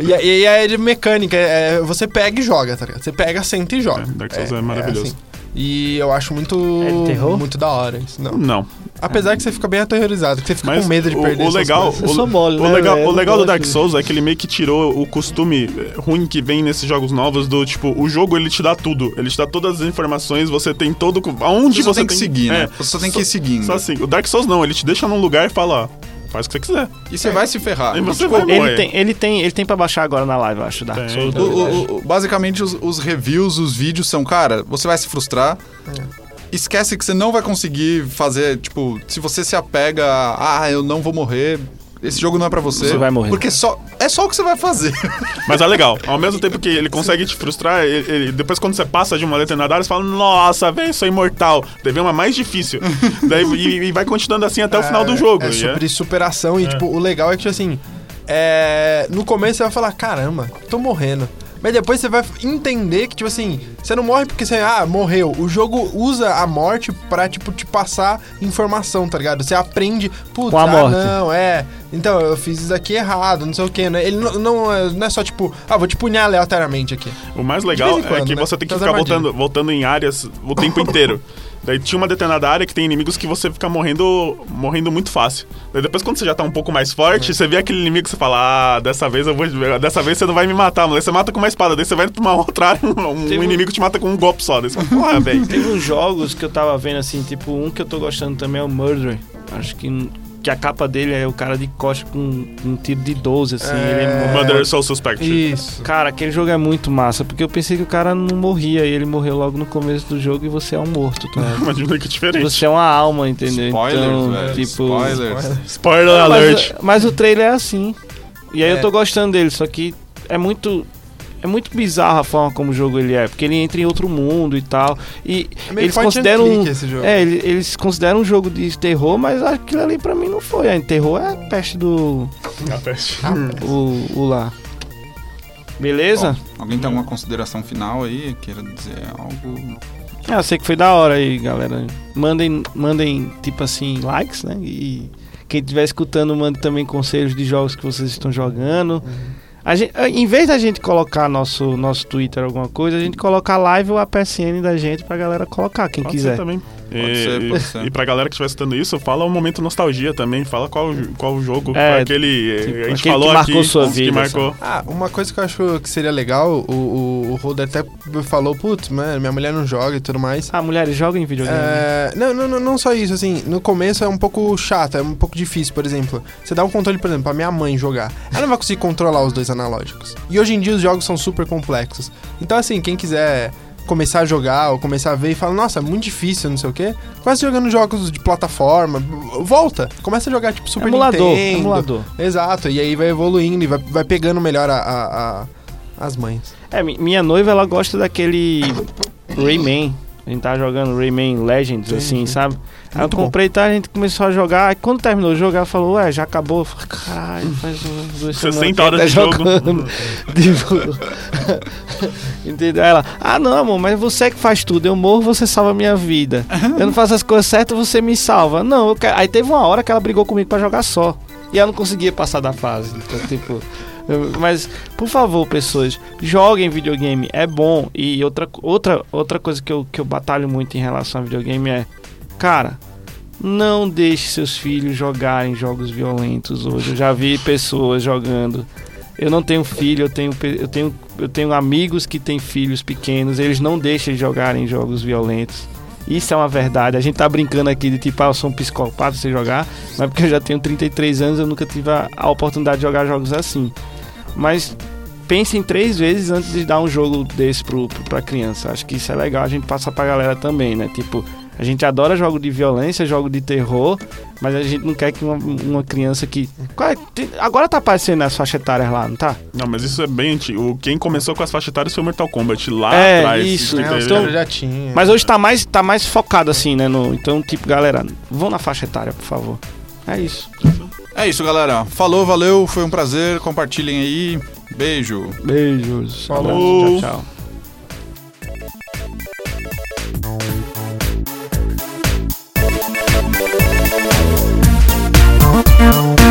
Speaker 4: E, e, é de mecânica, é, você pega e joga, tá ligado? Você pega, senta e joga.
Speaker 3: É, Dark Souls é maravilhoso.
Speaker 4: E eu acho muito.
Speaker 2: É de terror?
Speaker 4: Muito da hora isso. Não.
Speaker 3: Não.
Speaker 4: Apesar que você fica bem aterrorizado, que você fica
Speaker 3: Mas
Speaker 4: com medo de
Speaker 3: o-
Speaker 4: perder
Speaker 3: o legal-
Speaker 4: coisas.
Speaker 2: Eu
Speaker 3: o-
Speaker 2: sou mole,
Speaker 3: O
Speaker 2: né,
Speaker 3: legal,
Speaker 2: velho?
Speaker 3: o legal do Dark. Souls é que ele meio que tirou o costume eh, ruim que vem nesses jogos novos do tipo, o jogo ele te dá tudo. Ele te dá todas as informações, você tem todo. o- Aonde
Speaker 1: Você
Speaker 3: você
Speaker 1: tem que seguir, né?
Speaker 3: É,
Speaker 1: Você só tem que ir seguindo.
Speaker 3: Só assim, o Dark Souls não, ele te deixa num lugar e fala, ó, faz o que você quiser.
Speaker 1: E você vai se ferrar.
Speaker 3: E você
Speaker 1: Tipo,
Speaker 3: vai morrer.
Speaker 2: Ele tem, ele, tem, ele tem pra baixar agora na live, eu acho, Dark
Speaker 3: Tem,
Speaker 2: Souls.
Speaker 3: tem.
Speaker 1: O- o- o- basicamente, os, os reviews, os vídeos são, cara, você vai se frustrar. Esquece que você não vai conseguir fazer, tipo, se você se apega a, ah, eu não vou morrer, esse jogo não é pra você.
Speaker 2: Você vai morrer.
Speaker 1: Porque só, é só o que você vai fazer.
Speaker 3: Mas é legal. Ao mesmo tempo que ele consegue te frustrar, ele- ele- depois quando você passa de uma determinada área, você fala, nossa, velho, sou imortal. Deve uma mais difícil. Daí, e, e vai continuando assim até o final do jogo.
Speaker 4: É
Speaker 3: e
Speaker 4: sobre superação e, tipo, o legal é que, assim, é... no começo você vai falar, caramba, tô morrendo. Mas depois você vai entender que, tipo assim, você não morre porque você, ah, morreu. O jogo usa a morte pra, tipo, te passar informação, tá ligado? Você aprende, putz,
Speaker 2: Com a
Speaker 4: ah,
Speaker 2: morte.
Speaker 4: não, é. Então, eu fiz isso aqui errado, não sei o quê, né? Ele não, não, é, não é só, tipo, ah, vou te punir aleatoriamente aqui.
Speaker 3: O mais legal
Speaker 4: em
Speaker 3: é
Speaker 4: quando,
Speaker 3: que
Speaker 4: né?
Speaker 3: você tem que
Speaker 4: Das
Speaker 3: ficar
Speaker 4: armadilhas.
Speaker 3: voltando, voltando em áreas o tempo inteiro. Daí tinha uma determinada área que tem inimigos que você fica morrendo morrendo muito fácil. Daí depois quando você já tá um pouco mais forte, você vê aquele inimigo que você fala, ah, dessa vez eu vou. Dessa vez você não vai me matar, mas você mata com uma espada. Daí você vai pra uma outra área, um,
Speaker 2: Tem um-
Speaker 3: inimigo te mata com um golpe só. Daí você fala, porra, velho.
Speaker 2: Teve uns jogos que eu tava vendo assim, tipo, um que eu tô gostando também é o Murder. Acho que, que a capa dele é o cara de costa com um tiro de 12, assim.
Speaker 4: É.
Speaker 2: Ele é
Speaker 3: Soul Suspect.
Speaker 4: Isso.
Speaker 2: Cara, aquele jogo é muito massa, porque eu pensei que o cara não morria e ele morreu logo no começo do jogo e você é um morto, tá?
Speaker 3: Imagina que diferente.
Speaker 2: Você é uma alma, entendeu?
Speaker 1: Spoilers,
Speaker 2: então,
Speaker 1: velho.
Speaker 2: tipo,
Speaker 1: Spoilers.
Speaker 3: Spoiler alert.
Speaker 2: Mas, mas o trailer é assim. E aí
Speaker 4: É.
Speaker 2: eu tô gostando dele, só que é muito. É muito bizarro a forma como o jogo ele é, porque ele entra em outro mundo e tal. E
Speaker 4: É meio
Speaker 2: eles consideram.
Speaker 4: jogo.
Speaker 2: É, ele- eles consideram um jogo de terror, mas aquilo ali pra mim não foi. A terror é a peste do.
Speaker 3: A peste.
Speaker 2: O, o lá. Beleza?
Speaker 1: Bom, alguém tem alguma consideração final aí? Queira dizer algo?
Speaker 2: Ah, eu sei que foi da hora aí, galera. Mandem, mandem, tipo assim, likes, né? E quem estiver escutando, mande também conselhos de jogos que vocês estão jogando. A gente, em vez da gente colocar nosso, nosso Twitter alguma coisa, a gente coloca a live ou a PSN da gente pra galera colocar, quem
Speaker 3: Pode
Speaker 2: quiser.
Speaker 3: ser também.
Speaker 1: Pode
Speaker 3: e,
Speaker 1: ser,
Speaker 3: e-
Speaker 1: pode ser.
Speaker 3: E pra galera que estiver escutando isso, fala um momento nostalgia também. Fala qual, qual o jogo,
Speaker 2: É,
Speaker 3: aquele.
Speaker 2: tipo,
Speaker 3: a gente
Speaker 2: aquele
Speaker 3: falou
Speaker 2: que marcou
Speaker 3: aqui.
Speaker 2: sua
Speaker 3: que
Speaker 2: vida,
Speaker 3: marcou.
Speaker 4: Ah, uma coisa que eu acho que seria legal, o, o, o Holder até falou, putz, mano, minha mulher não joga e tudo mais.
Speaker 2: Ah, mulheres, joguem videogame.
Speaker 4: É, não, não, não, não só isso, assim, no começo é um pouco chato, é um pouco difícil, por exemplo. Você dá um controle, por exemplo, pra minha mãe jogar. Ela não vai conseguir controlar os dois analógicos. E hoje em dia os jogos são super complexos. Então, assim, quem quiser começar a jogar ou começar a ver e fala, nossa, é muito difícil, não sei o quê. Começa jogando jogos de plataforma, volta, começa a jogar tipo Super
Speaker 2: emulador,
Speaker 4: Nintendo.
Speaker 2: emulador.
Speaker 4: Exato, e aí vai evoluindo e vai, vai pegando melhor a, a- a- as mães.
Speaker 2: É, mi- minha noiva, ela gosta daquele Rayman. A gente tava jogando Rayman Legends,
Speaker 4: Sim,
Speaker 2: assim,
Speaker 4: sim.
Speaker 2: Sabe? Aí eu
Speaker 4: Muito bom.
Speaker 2: comprei e tá, a gente começou a jogar. Aí quando terminou o jogo, ela falou, ué, já acabou. Eu falei, caralho, faz umas duas
Speaker 3: 60
Speaker 2: semanas que
Speaker 3: horas
Speaker 2: tá
Speaker 3: de jogo.
Speaker 2: jogando. Tipo, Entendeu? Aí ela, ah não, amor, mas você que faz tudo. Eu morro, você salva a minha vida. Eu não faço as coisas certas, você me salva. Não, eu quero... Aí teve uma hora que ela brigou comigo pra jogar só. E ela não conseguia passar da fase. Então, tipo. Mas, por favor, pessoas, joguem videogame, é bom. E outra, outra, outra coisa que eu, que eu batalho muito em relação a videogame é, cara, não deixe seus filhos jogarem jogos violentos hoje. Eu já vi pessoas jogando. Eu não tenho filho, eu tenho, eu tenho, eu tenho amigos que têm filhos pequenos, eles não deixam de jogarem jogos violentos. Isso é uma verdade. A gente tá brincando aqui de tipo, ah, eu sou um psicopata sem jogar, mas porque eu já tenho 33 anos, eu nunca tive a, a oportunidade de jogar jogos assim. Mas pensem três vezes antes de dar um jogo desse pro, pro, pra criança. Acho que isso é legal a gente passar pra galera também, né? Tipo, a gente adora jogo de violência, jogo de terror, mas a gente não quer que uma, uma criança que. É? Agora tá aparecendo as faixas etárias lá, não tá?
Speaker 3: Não, mas isso é bem antigo. O- Quem começou com as faixas etárias foi o Mortal Kombat lá
Speaker 2: É,
Speaker 3: atrás.
Speaker 2: isso?
Speaker 4: É, os
Speaker 2: então-
Speaker 4: já tinham.
Speaker 2: Mas hoje tá mais, tá mais focado assim, né? No, então, tipo, galera, vão na faixa etária, por favor. É isso.
Speaker 1: É isso, galera. Falou, valeu, foi um prazer. Compartilhem aí. Beijo.
Speaker 2: Beijos.
Speaker 4: Falou.
Speaker 2: Tchau, tchau. Thank